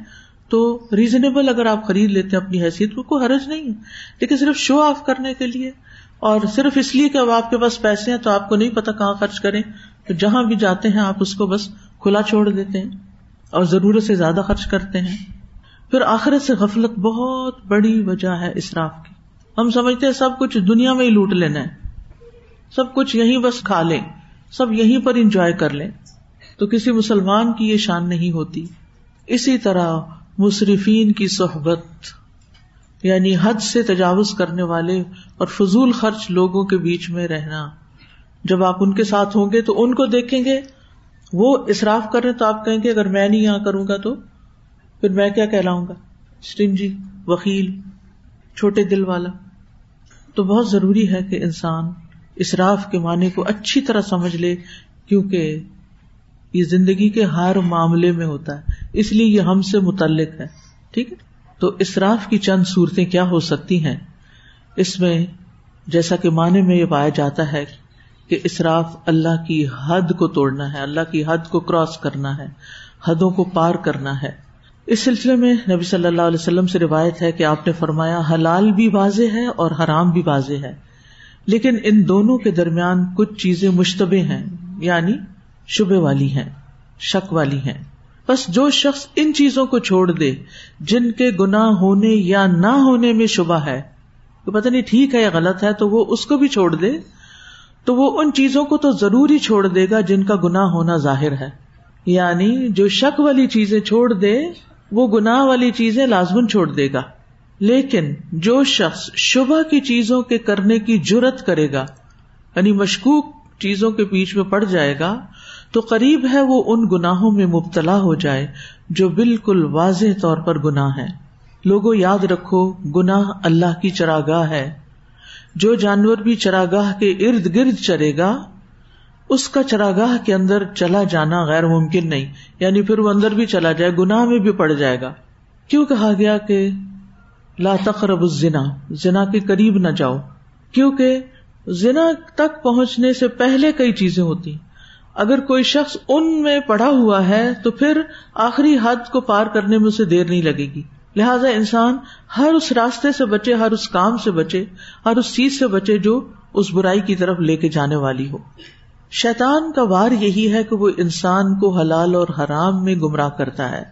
تو ریزنیبل اگر آپ خرید لیتے ہیں اپنی حیثیت کو، کوئی حرج نہیں۔ ہے لیکن صرف شو آف کرنے کے لیے، اور صرف اس لیے کہ اب آپ کے پاس پیسے ہیں، تو آپ کو نہیں پتا کہاں خرچ کریں۔ تو جہاں بھی جاتے ہیں، آپ اس کو بس کھلا چھوڑ دیتے ہیں، اور ضرورت سے زیادہ خرچ کرتے ہیں۔ پھر آخرت سے غفلت بہت بڑی وجہ ہے اسراف کی۔ ہم سمجھتے ہیں سب کچھ دنیا میں ہی لوٹ لینا ہے۔ سب کچھ یہیں بس کھا لیں، سب یہیں پر انجوائے کر لیں۔ تو کسی مسلمان کی یہ شان نہیں ہوتی۔ اسی طرح مصرفین کی صحبت یعنی حد سے تجاوز کرنے والے اور فضول خرچ لوگوں کے بیچ میں رہنا۔ جب آپ ان کے ساتھ ہوں گے تو ان کو دیکھیں گے۔ وہ اصراف کریں تو آپ کہیں گے، اگر میں نہیں یہاں کروں گا تو؟ پھر میں کیا کہلاؤں گا؟ اسٹنجی وکیل، چھوٹے دل والا۔ تو بہت ضروری ہے کہ انسان اسراف کے معنی کو اچھی طرح سمجھ لے، کیونکہ یہ زندگی کے ہر معاملے میں ہوتا ہے۔ اس لیے یہ ہم سے متعلق ہے، ٹھیک ہے؟ تو اسراف کی چند صورتیں کیا ہو سکتی ہیں؟ اس میں جیسا کہ معنی میں یہ پایا جاتا ہے کہ اسراف اللہ کی حد کو توڑنا ہے، اللہ کی حد کو کراس کرنا ہے، حدوں کو پار کرنا ہے۔ اس سلسلے میں نبی صلی اللہ علیہ وسلم سے روایت ہے کہ آپ نے فرمایا، حلال بھی واضح ہے اور حرام بھی واضح ہے۔ لیکن ان دونوں کے درمیان کچھ چیزیں مشتبہ ہیں یعنی شبے والی ہیں، شک والی ہیں۔ بس جو شخص ان چیزوں کو چھوڑ دے، جن کے گنا ہونے یا نہ ہونے میں شبہ ہے، کہ پتہ نہیں ٹھیک ہے یا غلط ہے، تو وہ اس کو بھی چھوڑ دے۔ تو وہ ان چیزوں کو تو ضرور ہی چھوڑ دے گا جن کا گناہ ہونا ظاہر ہے۔ یعنی جو شک والی چیزیں چھوڑ دے وہ گناہ والی چیزیں لازمن چھوڑ دے گا۔ لیکن جو شخص شبہ کی چیزوں کے کرنے کی جرت کرے گا یعنی مشکوک چیزوں کے بیچ میں پڑ جائے گا، تو قریب ہے وہ ان گناہوں میں مبتلا ہو جائے جو بالکل واضح طور پر گناہ ہے لوگوں، یاد رکھو، گناہ اللہ کی چراگاہ ہے۔ جو جانور بھی چراگاہ کے ارد گرد چرے گا اس کا چراگاہ کے اندر چلا جانا غیر ممکن نہیں۔ یعنی پھر وہ اندر بھی چلا جائے، گناہ میں بھی پڑ جائے گا۔ کیوں کہا گیا کہ لا تقرب الزنا، زنا کے قریب نہ جاؤ۔ کیونکہ زنا تک پہنچنے سے پہلے کئی چیزیں ہوتی۔ اگر کوئی شخص ان میں پڑا ہوا ہے تو پھر آخری حد کو پار کرنے میں اسے دیر نہیں لگے گی۔ لہٰذا انسان ہر اس راستے سے بچے، ہر اس کام سے بچے، ہر اس چیز سے بچے جو اس برائی کی طرف لے کے جانے والی ہو۔ شیطان کا وار یہی ہے کہ وہ انسان کو حلال اور حرام میں گمراہ کرتا ہے۔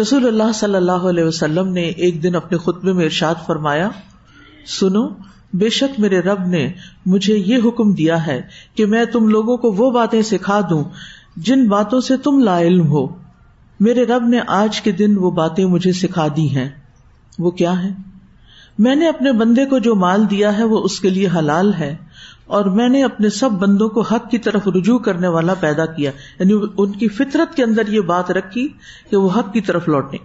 رسول اللہ صلی اللہ علیہ وسلم نے ایک دن اپنے خطبے میں ارشاد فرمایا، سنو، بے شک میرے رب نے مجھے یہ حکم دیا ہے کہ میں تم لوگوں کو وہ باتیں سکھا دوں جن باتوں سے تم لا علم ہو۔ میرے رب نے آج کے دن وہ باتیں مجھے سکھا دی ہیں۔ وہ کیا ہے میں نے اپنے بندے کو جو مال دیا ہے وہ اس کے لیے حلال ہے۔ اور میں نے اپنے سب بندوں کو حق کی طرف رجوع کرنے والا پیدا کیا یعنی ان کی فطرت کے اندر یہ بات رکھی کہ وہ حق کی طرف لوٹے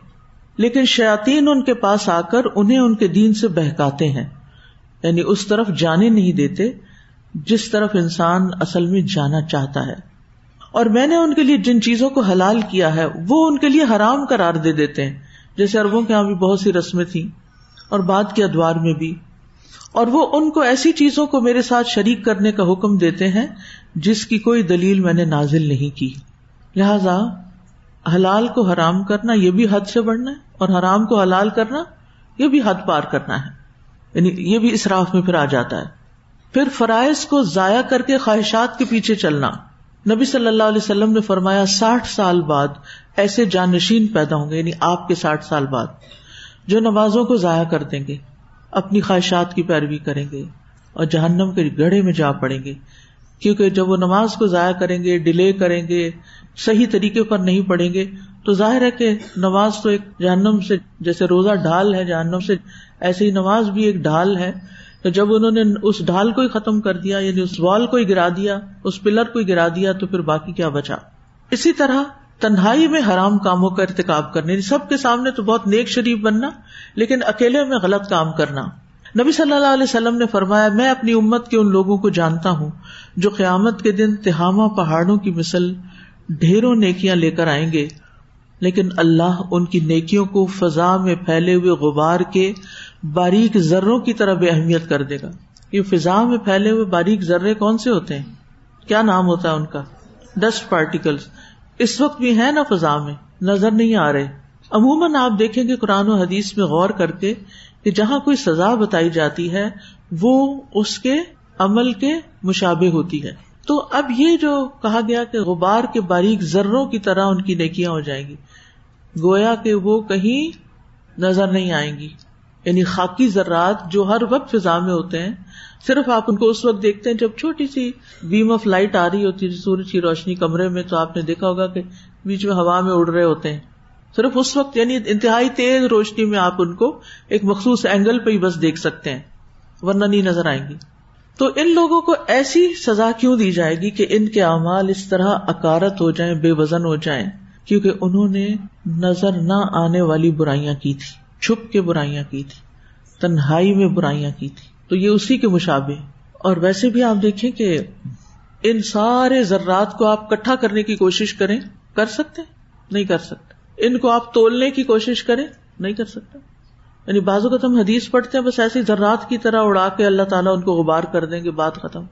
لیکن شیاتین ان کے پاس آ کر انہیں ان کے دین سے بہکاتے ہیں یعنی اس طرف جانے نہیں دیتے جس طرف انسان اصل میں جانا چاہتا ہے۔ اور میں نے ان کے لیے جن چیزوں کو حلال کیا ہے، وہ ان کے لیے حرام قرار دے دیتے ہیں۔ جیسے اربوں کے یہاں بھی بہت سی رسمیں تھیں اور بعد کے ادوار میں بھی۔ اور وہ ان کو ایسی چیزوں کو میرے ساتھ شریک کرنے کا حکم دیتے ہیں جس کی کوئی دلیل میں نے نازل نہیں کی۔ لہذا حلال کو حرام کرنا یہ بھی حد سے بڑھنا ہے اور حرام کو حلال کرنا یہ بھی حد پار کرنا ہے۔ یعنی یہ بھی اسراف میں پھر آ جاتا ہے۔ پھر فرائض کو ضائع کر کے خواہشات کے پیچھے چلنا۔ نبی صلی اللہ علیہ وسلم نے فرمایا ساٹھ سال بعد ایسے جانشین پیدا ہوں گے یعنی آپ کے ساٹھ سال بعد، جو نمازوں کو ضائع کر دیں گے۔ اپنی خواہشات کی پیروی کریں گے اور جہنم کے گڑھے میں جا پڑیں گے۔ کیونکہ جب وہ نماز کو ضائع کریں گے، ڈیلے کریں گے، صحیح طریقے پر نہیں پڑھیں گے، تو ظاہر ہے کہ نماز تو ایک جہنم سے جیسے روزہ ڈھال ہے، جہنم سے ایسے ہی نماز بھی ایک ڈھال ہے تو جب انہوں نے اس ڈھال کو ہی ختم کر دیا یعنی اس وال کو ہی گرا دیا، اس پلر کو ہی گرا دیا، تو پھر باقی کیا بچا؟ اسی طرح تنہائی میں حرام کاموں کا ارتقاب کرنے سب کے سامنے تو بہت نیک شریف بننا، لیکن اکیلے میں غلط کام کرنا۔ نبی صلی اللہ علیہ وسلم نے فرمایا، میں اپنی امت کے ان لوگوں کو جانتا ہوں جو قیامت کے دن تہامہ پہاڑوں کی مثل ڈھیروں نیکیاں لے کر آئیں گے، لیکن اللہ ان کی نیکیوں کو فضا میں پھیلے ہوئے غبار کے باریک ذروں کی طرح بے اہمیت کر دے گا۔ یہ فضا میں پھیلے ہوئے باریک ذرے کون سے ہوتے ہیں؟ کیا نام ہوتا ہے ان کا؟ ڈسٹ پارٹیکل اس وقت بھی ہے نا فضا میں، نظر نہیں آ رہے۔ عموماً آپ دیکھیں گے قرآن و حدیث میں غور کر کے کہ جہاں کوئی سزا بتائی جاتی ہے، وہ اس کے عمل کے مشابے ہوتی ہے۔ تو اب یہ جو کہا گیا کہ غبار کے باریک ذروں کی طرح ان کی نیکیاں ہو جائیں گی، گویا کہ وہ کہیں نظر نہیں آئیں گی۔ یعنی خاکی ذرات جو ہر وقت فضا میں ہوتے ہیں صرف آپ ان کو اس وقت دیکھتے ہیں جب چھوٹی سی بیم آف لائٹ آ رہی ہوتی ہے سورج کی روشنی کمرے میں، تو آپ نے دیکھا ہوگا کہ بیچ میں ہوا میں اڑ رہے ہوتے ہیں۔ صرف اس وقت یعنی انتہائی تیز روشنی میں آپ ان کو ایک مخصوص اینگل پہ ہی بس دیکھ سکتے ہیں، ورنہ نہیں نظر آئیں گی۔ تو ان لوگوں کو ایسی سزا کیوں دی جائے گی کہ ان کے اعمال اس طرح اکارت ہو جائیں، بے وزن ہو جائیں؟ کیونکہ انہوں نے نظر نہ آنے والی برائیاں کی تھی، چھپ کے برائیاں کی تھی، تنہائی میں برائیاں کی تھی۔ تو یہ اسی کے مشابے اور ویسے بھی آپ دیکھیں کہ ان سارے ذرات کو آپ کٹھا کرنے کی کوشش کریں، کر سکتے نہیں کر سکتے۔ ان کو آپ تولنے کی کوشش کریں، نہیں کر سکتے۔ یعنی بازو کا ہم حدیث پڑھتے ہیں، بس ایسی ذرات کی طرح اڑا کے اللہ تعالیٰ ان کو غبار کر دیں گے، بات ختم۔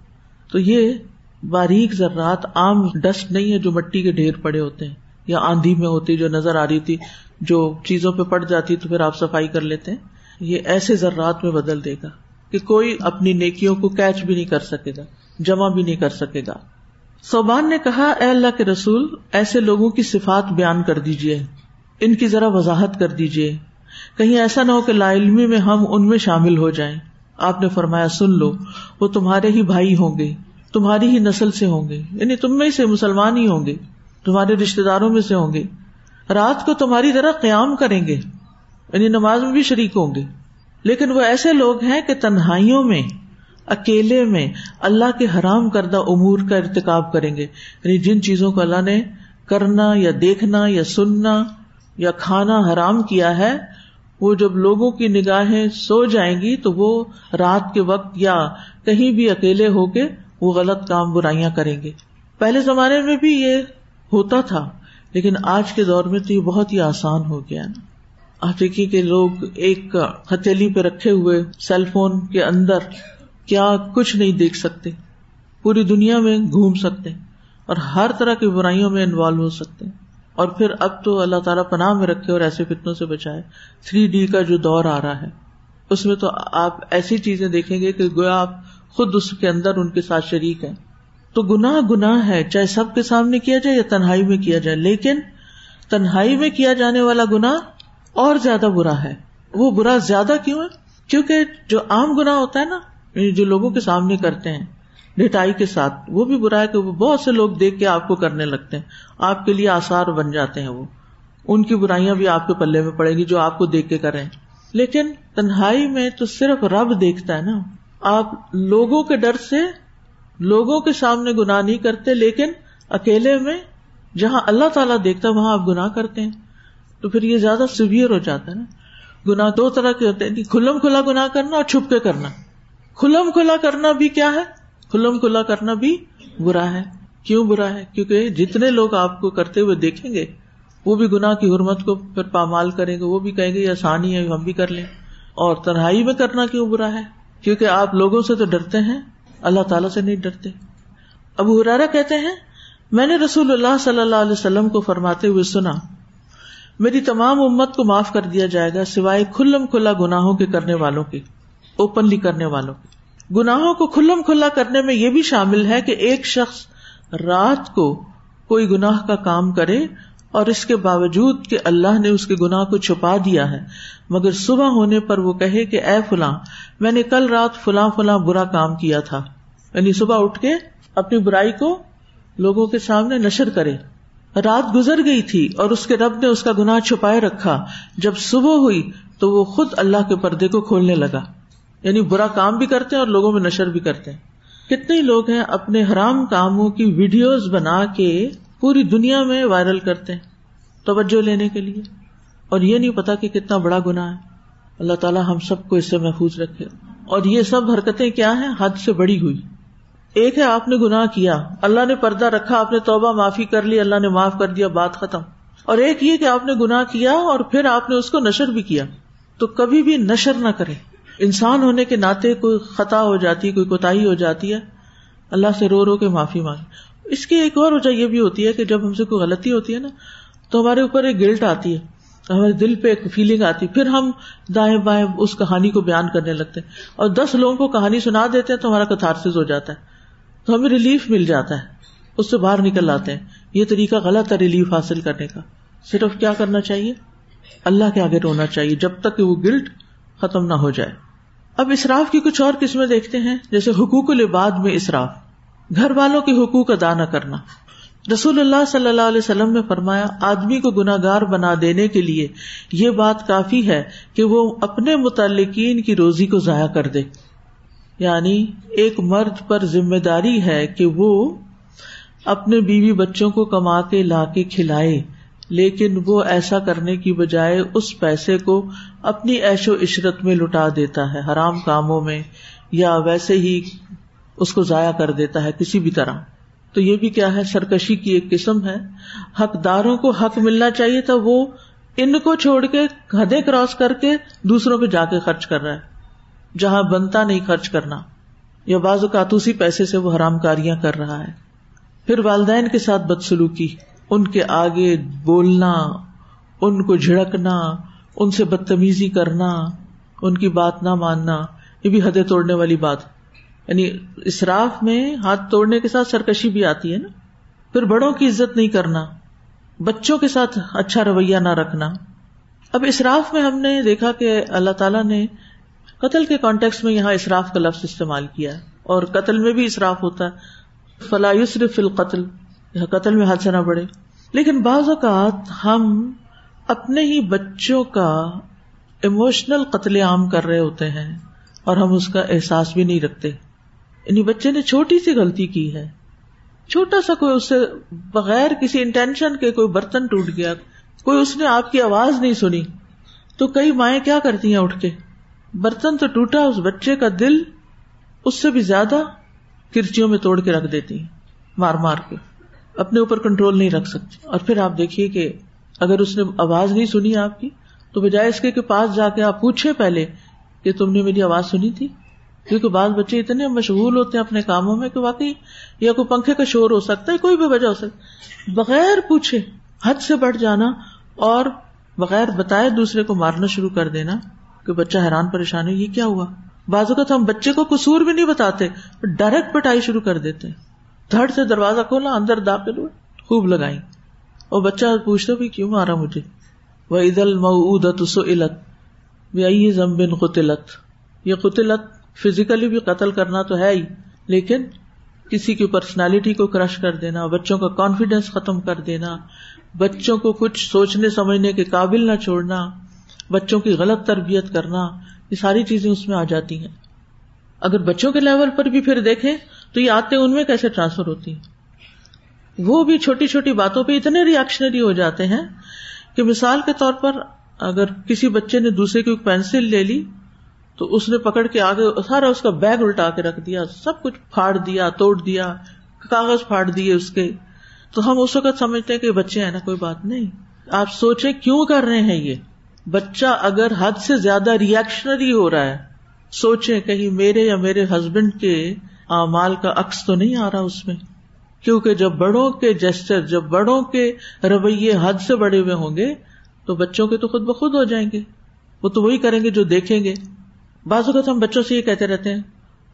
تو یہ باریک ذرات عام ڈسٹ نہیں ہے جو مٹی کے ڈھیر پڑے ہوتے ہیں، یا آندھی میں ہوتی جو نظر آ رہی تھی، جو چیزوں پہ پڑ جاتی تو پھر آپ صفائی کر لیتے ہیں۔ یہ ایسے ذرات میں بدل دے گا۔ کہ کوئی اپنی نیکیوں کو کیچ بھی نہیں کر سکے گا، جمع بھی نہیں کر سکے گا۔ صوبان نے کہا، اے اللہ کے رسول، ایسے لوگوں کی صفات بیان کر دیجیے ان کی ذرا وضاحت کر دیجیے کہیں ایسا نہ ہو کہ لا علمی میں ہم ان میں شامل ہو جائیں۔ آپ نے فرمایا، سن لو، وہ تمہارے ہی بھائی ہوں گے، تمہاری ہی نسل سے ہوں گے یعنی تم میں سے مسلمان ہی ہوں گے، تمہارے رشتے داروں میں سے ہوں گے۔ رات کو تمہاری طرح قیام کریں گے یعنی نماز میں بھی شریک ہوں گے۔ لیکن وہ ایسے لوگ ہیں کہ تنہائیوں میں، اکیلے میں اللہ کے حرام کردہ امور کا ارتکاب کریں گے۔ یعنی جن چیزوں کو اللہ نے کرنا یا دیکھنا یا سننا یا کھانا حرام کیا ہے، وہ جب لوگوں کی نگاہیں سو جائیں گی تو وہ رات کے وقت یا کہیں بھی اکیلے ہو کے وہ غلط کام برائیاں کریں گے۔ پہلے زمانے میں بھی یہ ہوتا تھا، لیکن آج کے دور میں تو یہ بہت ہی آسان ہو گیا نا آپ دیکھیے کہ لوگ ایک ہتھیلی پہ رکھے ہوئے سیل فون کے اندر کیا کچھ نہیں دیکھ سکتے۔ پوری دنیا میں گھوم سکتے اور ہر طرح کی برائیوں میں انوالو ہو سکتے۔ اور پھر اب تو اللہ تعالیٰ پناہ میں رکھے اور ایسے فتنوں سے بچائے۔ تھری ڈی کا جو دور آ رہا ہے، اس میں تو آپ ایسی چیزیں دیکھیں گے کہ گویا آپ خود اس کے اندر ان کے ساتھ شریک ہیں۔ تو گناہ گناہ ہے، چاہے سب کے سامنے کیا جائے یا تنہائی میں کیا جائے، لیکن تنہائی میں کیا جانے والا گنا اور زیادہ برا ہے۔ وہ برا زیادہ کیوں ہے؟ کیونکہ جو عام گنا ہوتا ہے نا یعنی جو لوگوں کے سامنے کرتے ہیں ڈٹائی کے ساتھ، وہ بھی برا ہے کہ وہ بہت سے لوگ دیکھ کے آپ کو کرنے لگتے ہیں۔ آپ کے لیے آسار بن جاتے ہیں وہ۔ ان کی برائیاں بھی آپ کے پلے میں پڑے گی جو آپ کو دیکھ کے کریں لیکن تنہائی میں تو صرف رب دیکھتا ہے نا۔ آپ لوگوں کے ڈر سے لوگوں کے سامنے گنا نہیں کرتے، لیکن اکیلے میں جہاں اللہ تعالیٰ دیکھتا ہے، وہاں آپ گناہ کرتے ہیں۔ تو پھر یہ زیادہ سیویئر ہو جاتا ہے نا۔ گنا دو طرح کے ہوتے ہیں کھلم کھلا گنا کرنا اور چھپ کے کرنا۔ کھلم کھلا کرنا بھی کیا ہے؟ کھلم کھلا کرنا بھی برا ہے۔ کیوں برا ہے؟ کیونکہ جتنے لوگ آپ کو کرتے ہوئے دیکھیں گے، وہ بھی گناہ کی حرمت کو پھر پامال کریں گے، وہ بھی کہیں گے یہ آسانی ہے، ہم بھی کر لیں۔ اور تنہائی میں کرنا کیوں برا ہے؟ کیونکہ آپ لوگوں سے تو ڈرتے ہیں، اللہ تعالیٰ سے نہیں ڈرتے۔ ابو ہرارا کہتے ہیں، میں نے رسول اللہ صلی اللہ علیہ وسلم کو فرماتے ہوئے سنا میری تمام امت کو معاف کر دیا جائے گا سوائے کھلم کھلا گناہوں کے کرنے والوں کے، اوپنلی کرنے والوں کے۔ گناہوں کو کھلم کھلا کرنے میں یہ بھی شامل ہے کہ ایک شخص رات کو کوئی گناہ کا کام کرے اور اس کے باوجود کہ اللہ نے اس کے گناہ کو چھپا دیا ہے، مگر صبح ہونے پر وہ کہے کہ اے فلاں، میں نے کل رات فلاں فلاں برا کام کیا تھا۔ یعنی صبح اٹھ کے اپنی برائی کو لوگوں کے سامنے نشر کرے۔ رات گزر گئی تھی اور اس کے رب نے اس کا گناہ چھپائے رکھا۔ جب صبح ہوئی تو وہ خود اللہ کے پردے کو کھولنے لگا۔ یعنی برا کام بھی کرتے ہیں اور لوگوں میں نشر بھی کرتے ہیں۔ کتنے لوگ ہیں اپنے حرام کاموں کی ویڈیوز بنا کے پوری دنیا میں وائرل کرتے ہیں توجہ لینے کے لیے۔ اور یہ نہیں پتا کہ کتنا بڑا گنا ہے۔ اللہ تعالیٰ ہم سب کو اس سے محفوظ رکھے۔ اور یہ سب حرکتیں کیا ہیں؟ حد سے بڑی ہوئی۔ ایک ہے آپ نے گناہ کیا، اللہ نے پردہ رکھا، آپ نے توبہ معافی کر لی، اللہ نے معاف کر دیا، بات ختم۔ اور ایک یہ کہ آپ نے گناہ کیا اور پھر آپ نے اس کو نشر بھی کیا۔ تو کبھی بھی نشر نہ کرے انسان ہونے کے ناطے کوئی خطا ہو جاتی، کوئی کوتا ہو جاتی ہے، اللہ سے رو رو کے معافی مانگے۔ اس کی ایک اور وجہ یہ بھی ہوتی ہے کہ جب ہم سے کوئی غلطی ہوتی ہے نا، تو ہمارے اوپر ایک گلٹ آتی ہے۔ ہمارے دل پہ ایک فیلنگ آتی پھر ہم دائیں بائیں اس کہانی کو بیان کرنے لگتے ہیں۔ اور دس لوگوں کو کہانی سنا دیتے ہیں تو ہمارا کتارس ہو جاتا ہے۔ تو ہمیں ریلیف مل جاتا ہے۔ اس سے باہر نکل آتے ہیں۔ یہ طریقہ غلط ہے ریلیف حاصل کرنے کا۔ صرف کیا کرنا چاہیے؟ اللہ کے آگے رونا چاہیے۔ جب تک کہ وہ گلٹ ختم نہ ہو جائے۔ اب اسراف کی کچھ اور قسمیں دیکھتے ہیں۔ جیسے حقوق العباد میں اسراف۔ گھر والوں کے حقوق ادا نہ کرنا۔ رسول اللہ صلی اللہ علیہ وسلم نے فرمایا، آدمی کو گناگار بنا دینے کے لیے یہ بات کافی ہے کہ وہ اپنے متعلقین کی روزی کو ضائع کر دے۔ یعنی ایک مرد پر ذمہ داری ہے کہ وہ اپنے بیوی بچوں کو کما کے لا کے کھلائے، لیکن وہ ایسا کرنے کی بجائے اس پیسے کو اپنی ایش و عشرت میں لٹا دیتا ہے، حرام کاموں میں، یا ویسے ہی اس کو ضائع کر دیتا ہے کسی بھی طرح۔ تو یہ بھی کیا ہے؟ سرکشی کی ایک قسم ہے۔ حقداروں کو حق ملنا چاہیے تھا، وہ ان کو چھوڑ کے حدیں کراس کر کے دوسروں پہ جا کے خرچ کر رہا ہے۔ جہاں بنتا نہیں خرچ کرنا، یا بعض اوقات پیسے سے وہ حرام کاریاں کر رہا ہے۔ پھر والدین کے ساتھ بدسلوکی، ان کے آگے بولنا، ان کو جھڑکنا، ان سے بدتمیزی کرنا، ان کی بات نہ ماننا، یہ بھی حدیں توڑنے والی بات۔ یعنی اسراف میں ہاتھ توڑنے کے ساتھ سرکشی بھی آتی ہے نا۔ پھر بڑوں کی عزت نہیں کرنا، بچوں کے ساتھ اچھا رویہ نہ رکھنا۔ اب اسراف میں ہم نے دیکھا کہ اللہ تعالیٰ نے قتل کے کانٹیکس میں یہاں اصراف کا لفظ استعمال کیا ہے اور قتل میں بھی اصراف ہوتا ہے۔ فلاح فی القتل قتل میں حد سے نہ بڑھے۔ لیکن بعض اوقات ہم اپنے ہی بچوں کا ایموشنل قتل عام کر رہے ہوتے ہیں اور ہم اس کا احساس بھی نہیں رکھتے۔ یعنی بچے نے چھوٹی سی غلطی کی ہے۔ چھوٹا سا کوئی اس سے بغیر کسی انٹینشن کے کوئی برتن ٹوٹ گیا، کوئی اس نے آپ کی آواز نہیں سنی، تو کئی مائیں کیا کرتی ہیں اٹھ کے؟ برتن تو ٹوٹا، اس بچے کا دل اس سے بھی زیادہ کرچیوں میں توڑ کے رکھ دیتی ہیں مار مار کے۔ اپنے اوپر کنٹرول نہیں رکھ سکتی۔ اور پھر آپ دیکھیے کہ اگر اس نے آواز نہیں سنی آپ کی، تو بجائے اس کے پاس جا کے آپ پوچھے پہلے کہ تم نے میری آواز سنی تھی؟ کیونکہ بعض بچے اتنے مشغول ہوتے ہیں اپنے کاموں میں کہ واقعی یا کوئی پنکھے کا شور ہو سکتا ہے، کوئی بھی وجہ ہو سکتا بغیر پوچھے، حد سے بڑھ جانا اور بغیر بتائے دوسرے کو مارنا شروع کر دینا۔ کہ بچہ حیران پریشان ہے، یہ کیا ہوا؟ بعض اوقات ہم بچے کو قصور بھی نہیں بتاتے، ڈائریکٹ پٹائی شروع کر دیتے دھڑ سے دروازہ کھولا، اندر داخل ہوئے، خوب لگائی اور بچہ پوچھتا بھی، کیوں مارا مجھے؟ وہ عید المعودت سلت زمبن قطلت یہ قطلت فزیکلی بھی قتل کرنا تو ہے ہی، لیکن کسی کی پرسنالٹی کو کرش کر دینا، بچوں کا کانفیڈینس ختم کر دینا، بچوں کو کچھ سوچنے، سمجھنے کے قابل نہ چھوڑنا۔ بچوں کی غلط تربیت کرنا، یہ ساری چیزیں اس میں آ جاتی ہیں۔ اگر بچوں کے لیول پر بھی پھر دیکھیں تو یہ آتے ان میں کیسے ٹرانسفر ہوتی ہیں؟ وہ بھی چھوٹی چھوٹی باتوں پہ اتنے ریئیکشنری ہو جاتے ہیں کہ مثال کے طور پر اگر کسی بچے نے دوسرے کی پینسل لے لی تو اس نے پکڑ کے آگے سارا اس کا بیگ الٹا کے رکھ دیا، سب کچھ پھاڑ دیا، توڑ دیا، کاغذ پھاڑ دیے اس کے۔ تو ہم اس وقت سمجھتے ہیں کہ بچے ہیں نا، کوئی بات نہیں۔ آپ سوچے کیوں کر رہے ہیں یہ؟ بچہ اگر حد سے زیادہ ریئیکشنری ہو رہا ہے سوچے کہیں میرے یا میرے ہسبینڈ کے مال کا عکس تو نہیں آ رہا اس میں۔ کیونکہ جب بڑوں کے جسٹر جب بڑوں کے رویے حد سے بڑے ہوئے ہوں گے، تو بچوں کے تو خود بخود ہو جائیں گے۔ وہ تو وہی کریں گے جو دیکھیں گے۔ بعض اوقات ہم بچوں سے یہ کہتے رہتے ہیں،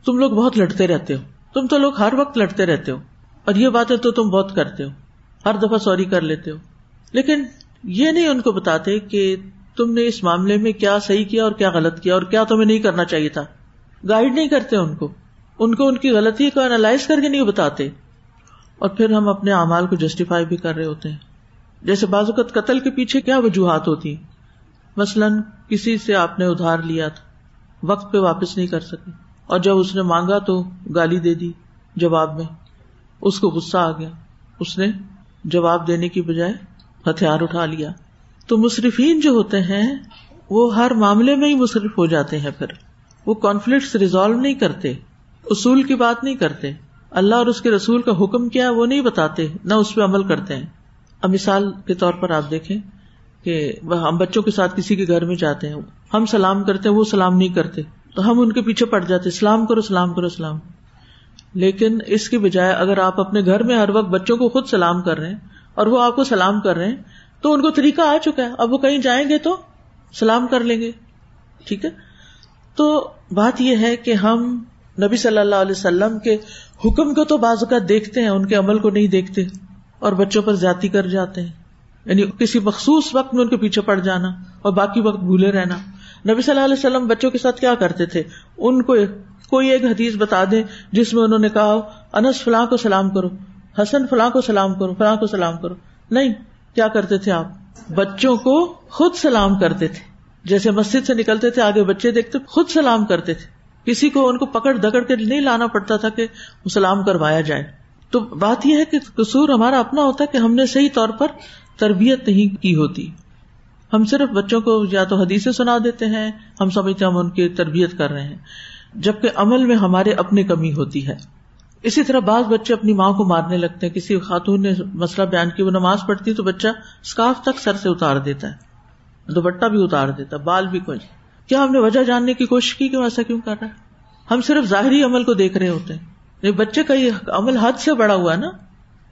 تم لوگ بہت لڑتے رہتے ہو۔ تم تو لوگ ہر وقت لڑتے رہتے ہو۔ اور یہ باتیں تو تم بہت کرتے ہو۔ ہر دفعہ سوری کر لیتے ہو۔ لیکن یہ نہیں ان کو بتاتے کہ تم نے اس معاملے میں کیا صحیح کیا اور کیا غلط کیا اور کیا تمہیں نہیں کرنا چاہیے تھا؟ گائڈ نہیں کرتے ان کو۔ ان کو ان کی غلطی کو اینالائز کر کے نہیں بتاتے۔ اور پھر ہم اپنے اعمال کو جسٹیفائی بھی کر رہے ہوتے ہیں۔ جیسے بعض اوقات قتل کے پیچھے کیا وجوہات ہوتی مثلاً کسی سے آپ نے ادھار لیا تھا، وقت پہ واپس نہیں کر سکے۔ اور جب اس نے مانگا تو گالی دے دی جواب میں۔ اس کو غصہ آ گیا۔ اس نے جواب دینے کی بجائے ہتھیار اٹھا لیا۔ تو مصرفین جو ہوتے ہیں، وہ ہر معاملے میں ہی مصرف ہو جاتے ہیں پھر۔ وہ کانفلکٹ ریزالو نہیں کرتے، اصول کی بات نہیں کرتے۔ اللہ اور اس کے رسول کا حکم کیا وہ نہیں بتاتے، نہ اس پہ عمل کرتے ہیں۔ اب مثال کے طور پر آپ دیکھیں کہ ہم بچوں کے ساتھ کسی کے گھر میں جاتے ہیں، ہم سلام کرتے وہ سلام نہیں کرتے۔ تو ہم ان کے پیچھے پڑ جاتے، سلام کرو سلام کرو، سلام۔ لیکن اس کی بجائے اگر آپ اپنے گھر میں ہر وقت بچوں کو خود سلام کر رہے ہیں اور وہ آپ کو سلام کر رہے ہیں تو ان کو طریقہ آ چکا ہے۔ اب وہ کہیں جائیں گے تو سلام کر لیں گے۔ ٹھیک ہے؟ تو بات یہ ہے کہ ہم نبی صلی اللہ علیہ وسلم کے حکم کو تو بعض اوقات دیکھتے ہیں، ان کے عمل کو نہیں دیکھتے اور بچوں پر زیادتی کر جاتے ہیں۔ یعنی کسی مخصوص وقت میں ان کے پیچھے پڑ جانا اور باقی وقت بھولے رہنا۔ نبی صلی اللہ علیہ وسلم بچوں کے ساتھ کیا کرتے تھے؟ ان کو کوئی ایک حدیث بتا دیں جس میں انہوں نے کہا، انس فلاں کو سلام کرو، حسن فلاں کو سلام کرو، فلاں کو سلام کرو۔ نہیں کیا کرتے تھے آپ؟ بچوں کو خود سلام کرتے تھے۔ جیسے مسجد سے نکلتے تھے، آگے بچے دیکھتے، خود سلام کرتے تھے۔ کسی کو ان کو پکڑ دکڑ کے نہیں لانا پڑتا تھا کہ وہ سلام کروایا جائے۔ تو بات یہ ہے کہ قصور ہمارا اپنا ہوتا ہے کہ ہم نے صحیح طور پر تربیت نہیں کی ہوتی۔ ہم صرف بچوں کو یا تو حدیثیں سنا دیتے ہیں، ہم سمجھتے ہم ان کی تربیت کر رہے ہیں۔ جبکہ عمل میں ہمارے اپنی کمی ہوتی ہے۔ اسی طرح بعض بچے اپنی ماں کو مارنے لگتے ہیں، کسی خاتون نے مسئلہ بیان کی وہ نماز پڑھتی تو بچہ اسکاف تک سر سے اتار دیتا ہے دوپٹہ بھی اتار دیتا ہے، بال بھی کچھ۔ کیا ہم نے وجہ جاننے کی کوشش کی کہ وہ ایسا کیوں کر رہا ہے؟ ہم صرف ظاہری عمل کو دیکھ رہے ہوتے ہیں۔ بچے کا یہ عمل حد سے بڑا ہوا ہے نا،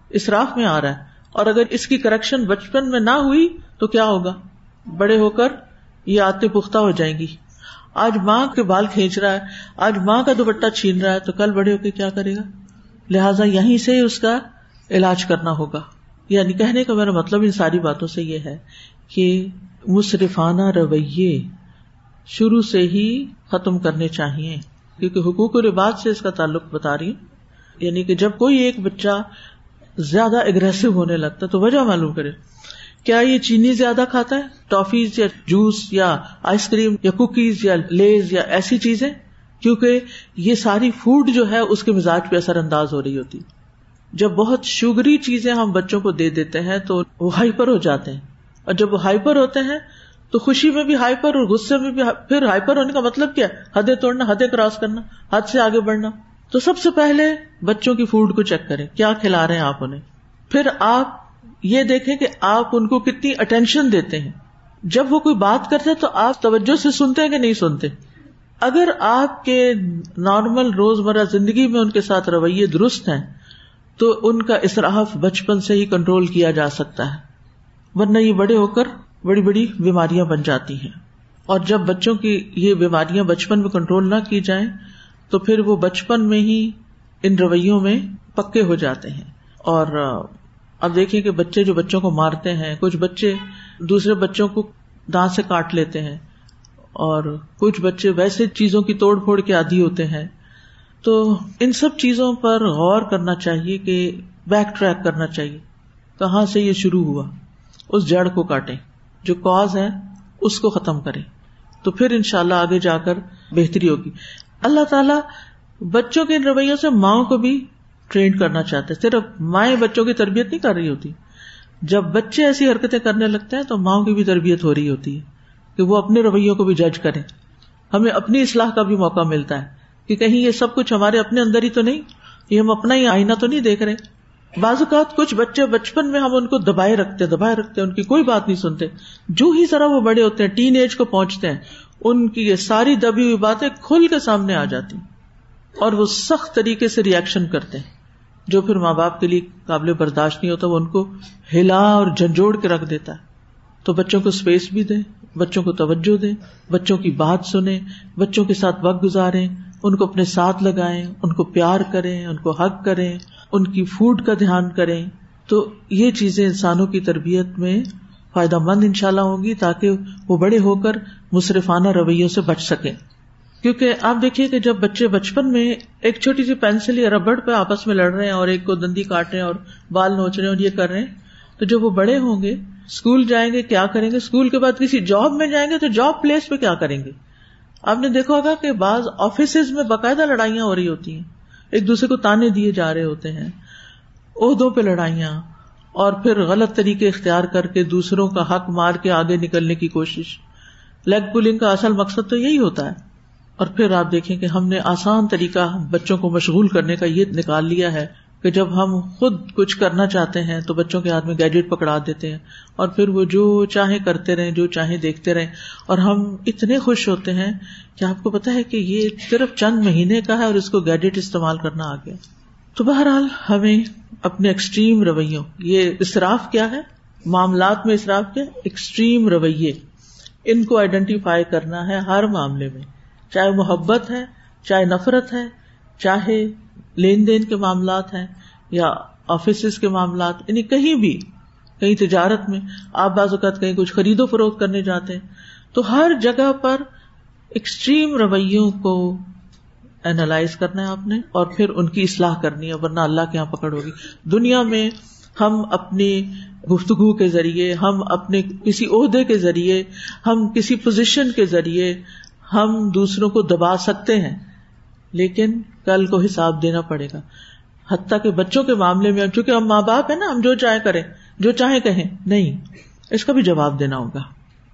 اسراف میں آ رہا ہے۔ اور اگر اس کی کریکشن بچپن میں نہ ہوئی تو کیا ہوگا؟ بڑے ہو کر یہ آتے پختہ ہو جائیں گی۔ آج ماں کے بال کھینچ رہا ہے، آج ماں کا دوپٹہ چھین رہا ہے، تو کل بڑے ہو کے کیا کرے گا؟ لہٰذا یہیں سے اس کا علاج کرنا ہوگا۔ یعنی کہنے کا میرا مطلب ان ساری باتوں سے یہ ہے کہ مصرفانہ رویے شروع سے ہی ختم کرنے چاہیے، کیونکہ حقوق و رباط سے اس کا تعلق بتا رہی یعنی کہ جب کوئی ایک بچہ زیادہ اگریسو ہونے لگتا تو وجہ معلوم کرے۔ کیا یہ چینی زیادہ کھاتا ہے؟ ٹافیز یا جوس یا آئس کریم یا کوکیز یا لیز یا ایسی چیزیں؟ کیونکہ یہ ساری فوڈ جو ہے اس کے مزاج پہ اثر انداز ہو رہی ہوتی۔ جب بہت شوگری چیزیں ہم بچوں کو دے دیتے ہیں تو وہ ہائپر ہو جاتے ہیں۔ اور جب وہ ہائپر ہوتے ہیں تو خوشی میں بھی ہائپر اور غصے میں بھی پھر ہائپر ہونے کا مطلب کیا حدیں توڑنا، حدیں کراس کرنا، حد سے آگے بڑھنا۔ تو سب سے پہلے بچوں کی فوڈ کو چیک کریں، کیا کھلا رہے ہیں آپ انہیں؟ پھر آپ یہ دیکھیں کہ آپ ان کو کتنی اٹینشن دیتے ہیں۔ جب وہ کوئی بات کرتے تو آپ توجہ سے سنتے ہیں کہ نہیں سنتے۔ اگر آپ کے نارمل روز مرہ زندگی میں ان کے ساتھ رویے درست ہیں، تو ان کا اصراف بچپن سے ہی کنٹرول کیا جا سکتا ہے۔ ورنہ یہ بڑے ہو کر بڑی بڑی بیماریاں بن جاتی ہیں۔ اور جب بچوں کی یہ بیماریاں بچپن میں کنٹرول نہ کی جائیں، تو پھر وہ بچپن میں ہی ان رویوں میں پکے ہو جاتے ہیں۔ اور اب دیکھیں کہ بچے جو بچوں کو مارتے ہیں، کچھ بچے دوسرے بچوں کو دانت سے کاٹ لیتے ہیں اور کچھ بچے ویسے چیزوں کی توڑ پھوڑ کے عادی ہوتے ہیں۔ تو ان سب چیزوں پر غور کرنا چاہیے کہ بیک ٹریک کرنا چاہیے۔ کہاں سے یہ شروع ہوا؟ اس جڑ کو کاٹے جو کاز ہے اس کو ختم کرے تو پھر ان شاء اللہ آگے جا کر بہتری ہوگی۔ اللہ تعالیٰ بچوں کے ان رویوں سے ماؤں کو بھی ٹرین کرنا چاہتے صرف مائیں بچوں کی تربیت نہیں کر رہی ہوتی۔ جب بچے ایسی حرکتیں کرنے لگتے ہیں تو ماؤں کی بھی تربیت ہو رہی ہوتی ہے کہ وہ اپنے رویوں کو بھی جج کریں۔ ہمیں اپنی اصلاح کا بھی موقع ملتا ہے کہ کہیں یہ سب کچھ ہمارے اپنے اندر ہی تو نہیں، یہ ہم اپنا ہی آئینہ تو نہیں دیکھ رہے۔ بعض اوقات کچھ بچے بچپن میں ہم ان کو دبائے رکھتے دبائے رکھتے، ان کی کوئی بات نہیں سنتے۔ جو ہی ذرا وہ بڑے ہوتے ہیں، ٹین ایج کو پہنچتے ہیں، ان کی یہ ساری دبی ہوئی باتیں کھل کے سامنے آ جاتی۔ اور وہ سخت طریقے سے ریئیکشن کرتے ہیں۔ جو پھر ماں باپ کے لیے قابل برداشت نہیں ہوتا، وہ ان کو ہلا اور جھنجھوڑ کے رکھ دیتا ہے۔ تو بچوں کو اسپیس بھی دیں، بچوں کو توجہ دیں، بچوں کی بات سنیں، بچوں کے ساتھ وقت گزاریں، ان کو اپنے ساتھ لگائیں، ان کو پیار کریں، ان کو حق کریں، ان کی فوڈ کا دھیان کریں۔ تو یہ چیزیں انسانوں کی تربیت میں فائدہ مند ان شاء اللہ ہوگی تاکہ وہ بڑے ہو کر مصرفانہ رویوں سے بچ سکیں۔ کیونکہ آپ دیکھیے کہ جب بچے بچپن میں ایک چھوٹی سی پینسل یا ربڑ پہ آپس میں لڑ رہے ہیں اور ایک کو دندی کاٹ رہے ہیں اور بال نوچ رہے ہیں اور یہ کر رہے ہیں، تو جب وہ بڑے ہوں گے اسکول جائیں گے، کیا کریں گے؟ اسکول کے بعد کسی جاب میں جائیں گے تو جاب پلیس پہ کیا کریں گے؟ آپ نے دیکھا ہوگا کہ بعض آفیسز میں باقاعدہ لڑائیاں ہو رہی ہوتی ہیں۔ ایک دوسرے کو تانے دیے جا رہے ہوتے ہیں، عہدوں پہ لڑائیاں، اور پھر غلط طریقے اختیار کر کے دوسروں کا حق مار کے آگے نکلنے کی کوشش۔ لیگ پولنگ کا اصل مقصد تو یہی ہوتا ہے۔ اور پھر آپ دیکھیں کہ ہم نے آسان طریقہ بچوں کو مشغول کرنے کا یہ نکال لیا ہے کہ جب ہم خود کچھ کرنا چاہتے ہیں تو بچوں کے ہاتھ میں گیجٹ پکڑا دیتے ہیں اور پھر وہ جو چاہے کرتے رہے جو چاہے دیکھتے رہے اور ہم اتنے خوش ہوتے ہیں کہ آپ کو پتا ہے کہ یہ صرف چند مہینے کا ہے اور اس کو گیجٹ استعمال کرنا آ گیا۔ تو بہرحال ہمیں اپنے ایکسٹریم رویوں، یہ اصراف کیا ہے؟ معاملات میں اصراف کیا؟ ایکسٹریم رویے۔ ان کو آئیڈینٹیفائی کرنا ہے ہر معاملے میں۔ چاہے محبت ہے، چاہے نفرت ہے، چاہے لین دین کے معاملات ہیں یا آفیسز کے معاملات یعنی کہیں بھی، کہیں تجارت میں آپ بعض اوقات کہیں کچھ خرید و فروخت کرنے جاتے ہیں، تو ہر جگہ پر ایکسٹریم رویوں کو اینالائز کرنا ہے آپ نے اور پھر ان کی اصلاح کرنی ہے، ورنہ اللہ کے یہاں پکڑ ہوگی۔ دنیا میں ہم اپنی گفتگو کے ذریعے، ہم اپنے کسی عہدے کے ذریعے، ہم کسی پوزیشن کے ذریعے ہم دوسروں کو دبا سکتے ہیں، لیکن کل کو حساب دینا پڑے گا۔ حتیٰ کہ بچوں کے معاملے میں، چونکہ ہم ماں باپ ہیں نا، ہم جو چاہے کریں، جو چاہے کہیں۔ نہیں، اس کا بھی جواب دینا ہوگا۔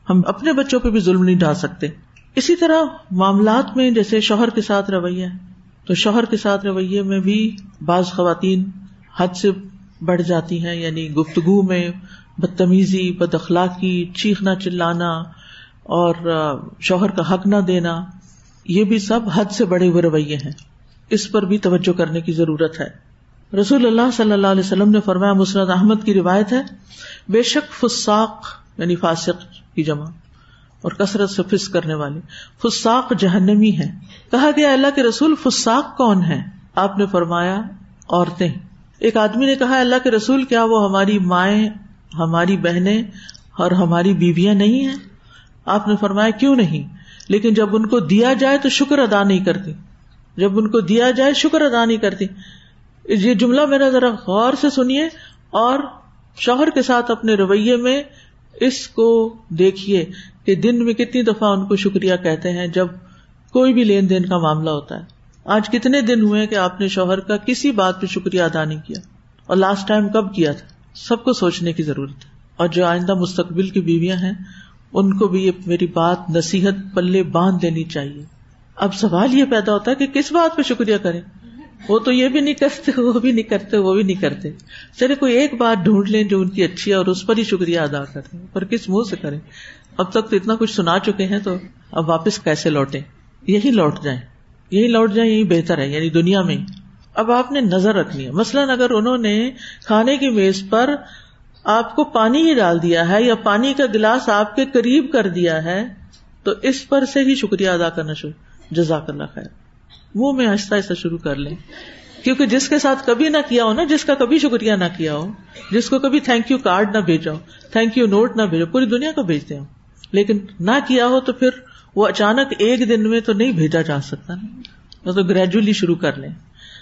ہم اپنے بچوں پہ بھی ظلم نہیں ڈال سکتے۔ اسی طرح معاملات میں، جیسے شوہر کے ساتھ رویہ، تو شوہر کے ساتھ رویے میں بھی بعض خواتین حد سے بڑھ جاتی ہیں یعنی گفتگو میں بدتمیزی، بد اخلاقی، چیخنا چلانا اور شوہر کا حق نہ دینا، یہ بھی سب حد سے بڑے ہوئے رویے ہیں۔ اس پر بھی توجہ کرنے کی ضرورت ہے۔ رسول اللہ صلی اللہ علیہ وسلم نے فرمایا مسرد احمد کی روایت ہے، بے شک فساق یعنی فاسق کی جمع، اور کثرت سے فس کرنے والے فساق جہنمی ہے کہا گیا اللہ کے رسول فساق کون ہے آپ نے فرمایا، عورتیں۔ ایک آدمی نے کہا، اللہ کے رسول، کیا وہ ہماری مائیں، ہماری بہنیں اور ہماری بیویاں نہیں ہیں؟ آپ نے فرمایا کیوں نہیں؟ لیکن جب ان کو دیا جائے تو شکر ادا نہیں کرتی۔ جب ان کو دیا جائے شکر ادا نہیں کرتی۔ یہ جملہ میرا ذرا غور سے سنیے اور شوہر کے ساتھ اپنے رویے میں اس کو دیکھیے کہ دن میں کتنی دفعہ ان کو شکریہ کہتے ہیں جب کوئی بھی لین دین کا معاملہ ہوتا ہے۔ آج کتنے دن ہوئے کہ آپ نے شوہر کا کسی بات پہ شکریہ ادا نہیں کیا۔ اور لاسٹ ٹائم کب کیا تھا؟ سب کو سوچنے کی ضرورت ہے۔ اور جو آئندہ مستقبل کی بیویاں ہیں ان کو بھی یہ میری بات نصیحت پلے باندھ دینی چاہیے۔ اب سوال یہ پیدا ہوتا ہے کہ کس بات پہ شکریہ کریں؟ وہ تو یہ بھی نہیں کرتے، وہ بھی نہیں کرتے، وہ بھی نہیں کرتے۔ چلے کوئی ایک بات ڈھونڈ لیں جو ان کی اچھی ہے اور اس پر ہی شکریہ ادا کریں پر کس منہ سے کریں؟ اب تک تو اتنا کچھ سنا چکے ہیں تو اب واپس کیسے لوٹیں؟ یہی لوٹ جائیں۔ یہی لوٹ جائیں، یہی بہتر ہے یعنی دنیا میں۔ اب آپ نے نظر رکھنی ہے۔ مثلاً اگر انہوں نے کھانے کی میز پر آپ کو پانی ہی ڈال دیا ہے یا پانی کا گلاس آپ کے قریب کر دیا ہے، تو اس پر سے ہی شکریہ ادا کرنا شروع، جزاک اللہ خیر۔ منہ میں آہستہ آہستہ شروع کر لیں۔ کیونکہ جس کے ساتھ کبھی نہ کیا ہو نا، جس کا کبھی شکریہ نہ کیا ہو، جس کو کبھی تھینک یو کارڈ نہ بھیجا ہو تھینک یو نوٹ نہ بھیجو پوری دنیا کو بھیجتے ہو لیکن نہ کیا ہو تو پھر وہ اچانک ایک دن میں تو نہیں بھیجا جا سکتا نا۔ تو گریجولی شروع کر لیں۔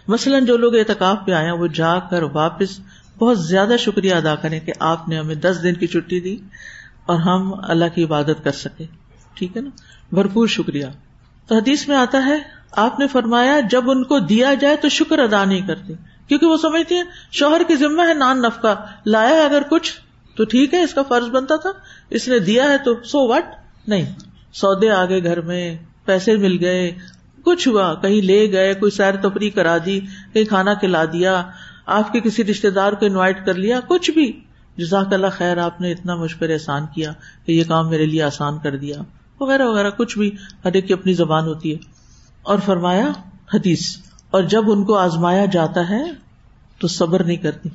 مثلاً جو لوگ اعتکاف پہ آئے وہ جا کر واپس بہت زیادہ شکریہ ادا کریں کہ آپ نے ہمیں دس دن کی چھٹی دی اور ہم اللہ کی عبادت کر سکے ٹھیک ہے نا؟ بھرپور شکریہ۔ تو حدیث میں آتا ہے، آپ نے فرمایا، جب ان کو دیا جائے تو شکر ادا نہیں کرتے۔ کیونکہ وہ سمجھتی ہیں، شوہر کی ذمہ ہے نان نفقہ۔ لایا اگر کچھ، تو ٹھیک ہے، اس کا فرض بنتا تھا۔ اس نے دیا ہے تو سو وٹ؟ نہیں۔ سودے آ گئے گھر میں، پیسے مل گئے، کچھ ہوا، کہیں لے گئے، کوئی سیر تفریح کرا دی، کہیں کھانا کھلا دیا۔ آپ کے کسی رشتے دار کو انوائٹ کر لیا، کچھ بھی۔ جزاک اللہ خیر، آپ نے اتنا مجھ پر احسان کیا کہ یہ کام میرے لیے آسان کر دیا۔ وغیرہ وغیرہ، کچھ بھی۔ ہر ایک کی اپنی زبان ہوتی ہے۔ اور فرمایا، حدیث۔ اور جب ان کو آزمایا جاتا ہے، تو صبر نہیں کرتی۔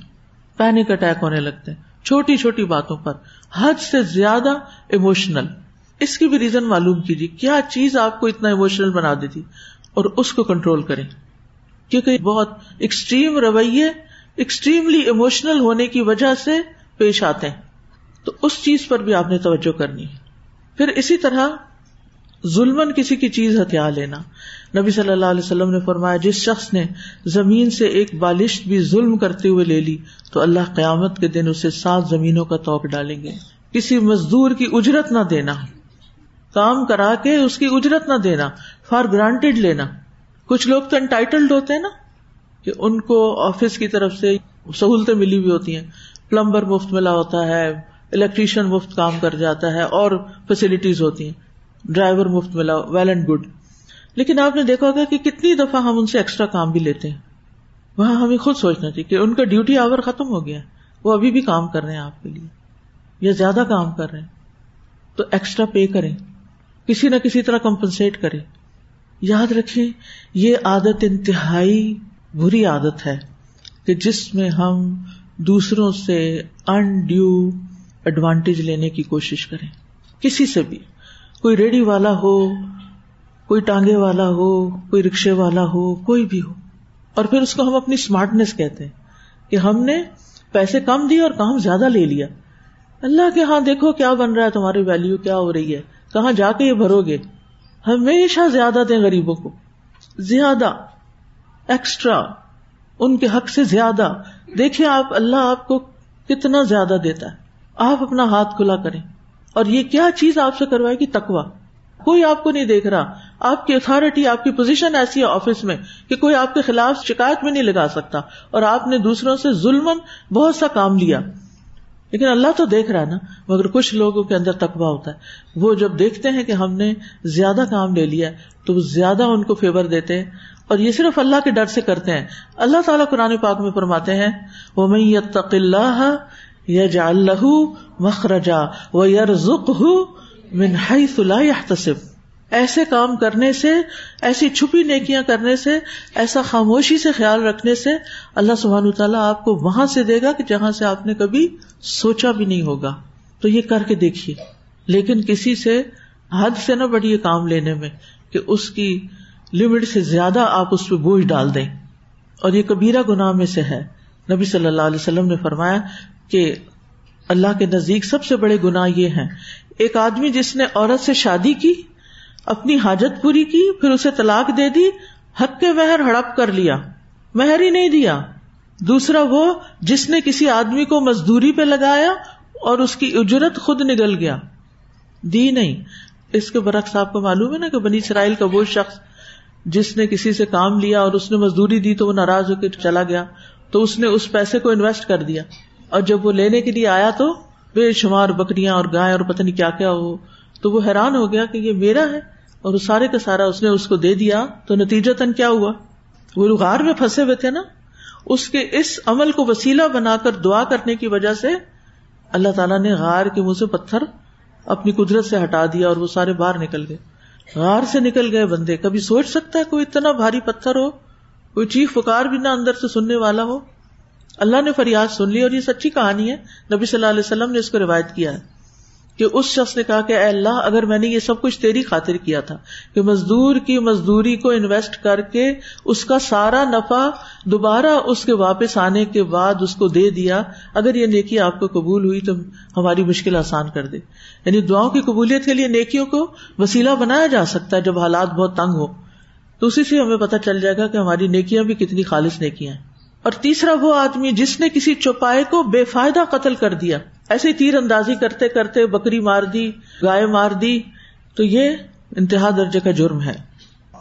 پینک اٹیک ہونے لگتے ہیں۔ چھوٹی چھوٹی باتوں پر۔ حد سے زیادہ ایموشنل اس کی بھی ریزن معلوم کیجیے، کیا چیز آپ کو اتنا ایموشنل بنا دیتی؟ اور اس کو کنٹرول کریں۔ کیونکہ بہت ایکسٹریم رویے ایکسٹریملی ایموشنل ہونے کی وجہ سے پیش آتے ہیں۔ تو اس چیز پر بھی آپ نے توجہ کرنی ہے۔ پھر اسی طرح ظلم کسی کی چیز ہتھیار لینا۔ نبی صلی اللہ علیہ وسلم نے فرمایا، جس شخص نے زمین سے ایک بالش بھی ظلم کرتے ہوئے لے لی، تو اللہ قیامت کے دن اسے سات زمینوں کا توق ڈالیں گے۔ کسی مزدور کی اجرت نہ دینا۔ کام کرا کے اس کی اجرت نہ دینا۔ فار گرانٹیڈ لینا۔ کچھ لوگ تو انٹائٹلڈ ہوتے ہیں نا، کہ ان کو آفس کی طرف سے سہولتیں ملی ہوئی ہوتی ہیں۔ پلمبر مفت ملا ہوتا ہے الیکٹریشین مفت کام کر جاتا ہے اور فیسلٹیز ہوتی ہیں۔ ڈرائیور مفت ملا ویل اینڈ گڈ لیکن آپ نے دیکھا ہوگا کہ کتنی دفعہ ہم ان سے ایکسٹرا کام بھی لیتے ہیں۔ وہاں ہمیں خود سوچنا چاہیے کہ ان کا ڈیوٹی آور ختم ہو گیا وہ ابھی بھی کام کر رہے ہیں آپ کے لیے، یا زیادہ کام کر رہے ہیں۔ تو ایکسٹرا پے کریں۔ کسی نہ کسی طرح کمپنسیٹ کریں۔ یاد رکھیں، یہ عادت انتہائی بری عادت ہے کہ جس میں ہم دوسروں سے انڈیو ایڈوانٹیج لینے کی کوشش کریں۔ کسی سے بھی، کوئی ریڈی والا ہو، کوئی ٹانگے والا ہو، کوئی رکشے والا ہو، کوئی بھی ہو۔ اور پھر اس کو ہم اپنی اسمارٹنیس کہتے ہیں کہ ہم نے پیسے کم دیے اور کام زیادہ لے لیا۔ اللہ کے ہاں دیکھو کیا بن رہا ہے، تمہاری ویلو کیا ہو رہی ہے، کہاں جا کے یہ بھرو گے؟ ہمیشہ زیادہ دیں غریبوں کو۔ زیادہ ایکسٹرا ان کے حق سے زیادہ۔ دیکھیے آپ، اللہ آپ کو کتنا زیادہ دیتا ہے۔ آپ اپنا ہاتھ کھلا کریں۔ اور یہ کیا چیز آپ سے کروائے گی؟ تکوا کوئی آپ کو نہیں دیکھ رہا۔ آپ کی اتارٹی آپ کی پوزیشن ایسی ہے آفس میں کہ کوئی آپ کے خلاف شکایت میں نہیں لگا سکتا۔ اور آپ نے دوسروں سے ظلم بہت سا کام لیا۔ لیکن اللہ تو دیکھ رہا ہے نا، مگر کچھ لوگوں کے اندر تقوا ہوتا ہے۔ وہ جب دیکھتے ہیں کہ ہم نے زیادہ کام لے لیا تو وہ زیادہ ان کو فیور دیتے ہیں۔ اور یہ صرف اللہ کے ڈر سے کرتے ہیں۔ اللہ تعالیٰ قرآن پاک میں فرماتے ہیں وہ میں اللہ یج اللہ مخرجا و یار ذک منہائی تصف ایسے کام کرنے سے، ایسی چھپی نیکیاں کرنے سے، ایسا خاموشی سے خیال رکھنے سے اللہ سبحان تعالیٰ آپ کو وہاں سے دے گا کہ جہاں سے آپ نے کبھی سوچا بھی نہیں ہوگا۔ تو یہ کر کے دیکھیے۔ لیکن کسی سے حد سے نہ بڑی کام لینے میں کہ اس کی لمٹ سے زیادہ آپ اس پہ بوجھ ڈال دیں۔ اور یہ کبیرہ گناہ میں سے ہے۔ نبی صلی اللہ علیہ وسلم نے فرمایا کہ اللہ کے نزدیک سب سے بڑے گناہ یہ ہیں۔ ایک آدمی جس نے عورت سے شادی کی اپنی حاجت پوری کی، پھر اسے طلاق دے دی، حق کے مہر ہڑپ کر لیا، مہر ہی نہیں دیا۔ دوسرا وہ جس نے کسی آدمی کو مزدوری پہ لگایا اور اس کی اجرت خود نگل گیا۔ دی نہیں۔ اس کے برعکس آپ کو معلوم ہے نا کہ بنی اسرائیل کا وہ شخص جس نے کسی سے کام لیا اور اس نے مزدوری دی تو وہ ناراض ہو کے چلا گیا، تو اس نے اس پیسے کو انویسٹ کر دیا۔ اور جب وہ لینے کے لیے آیا تو بے شمار بکریاں اور گائے اور پتہ نہیں کیا کیا ہو، تو وہ حیران ہو گیا کہ یہ میرا ہے۔ اور وہ سارے کا سارا اس نے اس کو دے دیا تو نتیجہ تن کیا ہوا؟ وہ غار میں پھنسے ہوئے تھے نا۔ اس کے اس عمل کو وسیلہ بنا کر دعا کرنے کی وجہ سے اللہ تعالیٰ نے غار کے منہ سے پتھر اپنی قدرت سے ہٹا دیا اور وہ سارے باہر نکل گئے۔ غار سے نکل گئے بندے۔ کبھی سوچ سکتا ہے کوئی اتنا بھاری پتھر ہو، کوئی چیخ پکار بھی نہ اندر سے سننے والا ہو۔ اللہ نے فریاد سن لی اور یہ سچی کہانی ہے۔ نبی صلی اللہ علیہ وسلم نے اس کو روایت کیا ہے۔ کہ اس شخص نے کہا کہ اے اللہ، اگر میں نے یہ سب کچھ تیری خاطر کیا تھا کہ مزدور کی مزدوری کو انویسٹ کر کے اس کا سارا نفع دوبارہ اس کے واپس آنے کے بعد اس کو دے دیا، اگر یہ نیکی آپ کو قبول ہوئی تو ہماری مشکل آسان کر دے۔ یعنی دعاؤں کی قبولیت کے لیے نیکیوں کو وسیلہ بنایا جا سکتا ہے جب حالات بہت تنگ ہو تو اسی سے ہمیں پتہ چل جائے گا کہ ہماری نیکیاں بھی کتنی خالص نیکیاں ہیں۔ اور تیسرا وہ آدمی جس نے کسی چوپائے کو بے فائدہ قتل کر دیا۔ ایسے تیر اندازی کرتے کرتے بکری مار دی، گائے مار دی، تو یہ انتہا درجے کا جرم ہے۔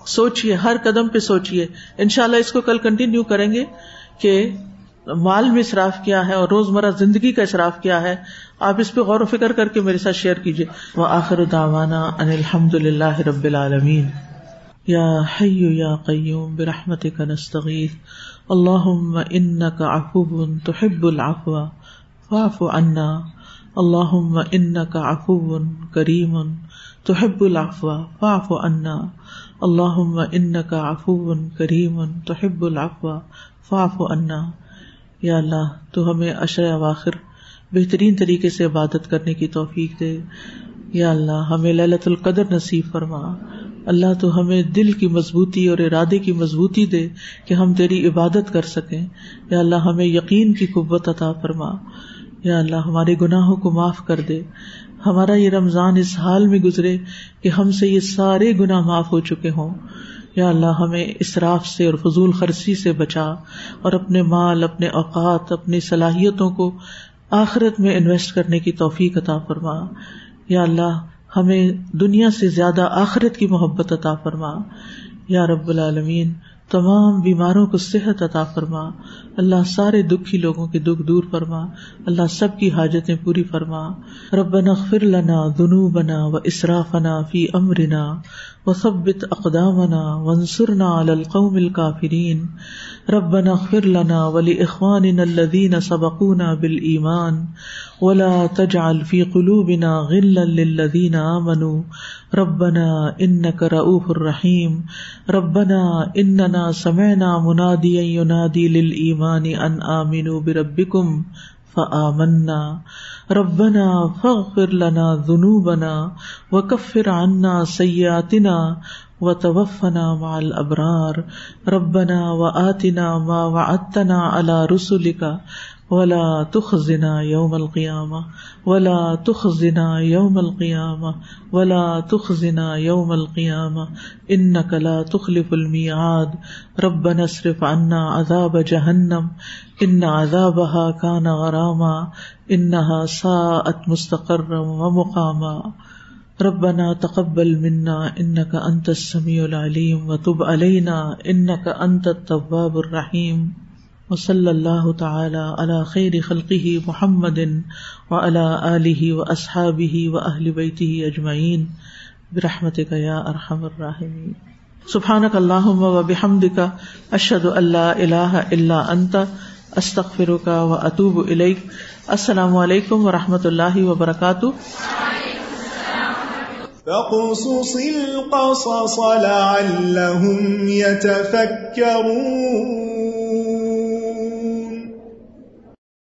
سوچیے ہر قدم پہ سوچیے ان شاء اللہ اس کو کل کنٹینیو کریں گے کہ مال میں اصراف کیا ہے اور روزمرہ زندگی کا اصراف کیا ہے۔ آپ اس پہ غور و فکر کر کے میرے ساتھ شیئر کیجیے وہ آخر داوانا ان الحمد للہ رب العالمین۔ یا حیو یا قیوم برحمت کا نستغیث۔ اللہ ان کا تحب العفو۔ فاف عنا. اللہ ان کا افو کریم. تحب العفو فاف عنا. اللہ ان کا افو کریم. تحب العفو فاف عنا. یا اللہ، تو ہمیں اشر اواخر بہترین طریقے سے عبادت کرنے کی توفیق دے. یا اللہ، ہمیں للت القدر نصیب فرما. اللہ، تو ہمیں دل کی مضبوطی اور ارادے کی مضبوطی دے کہ ہم تیری عبادت کر سکیں. یا اللہ، ہمیں یقین کی قوت عطا فرما. یا اللہ ہمارے گناہوں کو معاف کر دے۔ ہمارا یہ رمضان اس حال میں گزرے کہ ہم سے یہ سارے گناہ معاف ہو چکے ہوں۔ یا اللہ ہمیں اسراف سے اور فضول خرچی سے بچا اور اپنے مال، اپنے اوقات، اپنی صلاحیتوں کو آخرت میں انویسٹ کرنے کی توفیق عطا فرما۔ یا اللہ ہمیں دنیا سے زیادہ آخرت کی محبت عطا فرما۔ یا رب العالمین تمام بیماروں کو صحت عطا فرما۔ اللہ سارے دکھی لوگوں کے دکھ دور فرما۔ اللہ سب کی حاجتیں پوری فرما۔ رب اغفر لنا ذنوبنا و اسرافنا فی امرنا۔ وثبت اقدامنا وانصرنا على القوم الكافرين. ربنا اغفر لنا ولاخواننا الذين سبقونا بالايمان ولا تجعل في قلوبنا غلا للذين امنوا ربنا انك رؤوف رحيم. ربنا اننا سمعنا مناديا ينادي للايمان ان امنوا بربكم فآمنا. ربنا فاغفر لنا ذنوبنا وكفر عنا سيئاتنا وتوفنا مع الأبرار ربنا وآتنا ما وعدتنا على رسلك ولا تخزنا يوم القيامة، ولا تخزنا يوم القيامة، ولا تخزنا يوم القيامة. إنك لا تخلف الميعاد. ربنا اصرف عنا عذاب جهنم. إن عذابها كان غراما. إنها ساءت مستقرا ومقاما. ربنا تقبل منا. إنك أنت السميع العليم. وتب علينا. إنك أنت التواب الرحيم. وصلی اللہ تعالی علی خیر خلقہ محمد و علی آلہ و اصحابہ بیتہ اجمعین برحمتک یا ارحم الراحمین سبحانک اللہم و بحمدک اشہد ان لا الہ الا انت استغفرک و اتوب الیک السلام علیکم و رحمۃ اللہ وبرکاتہ فقصص القصص لعلهم يتفكرون.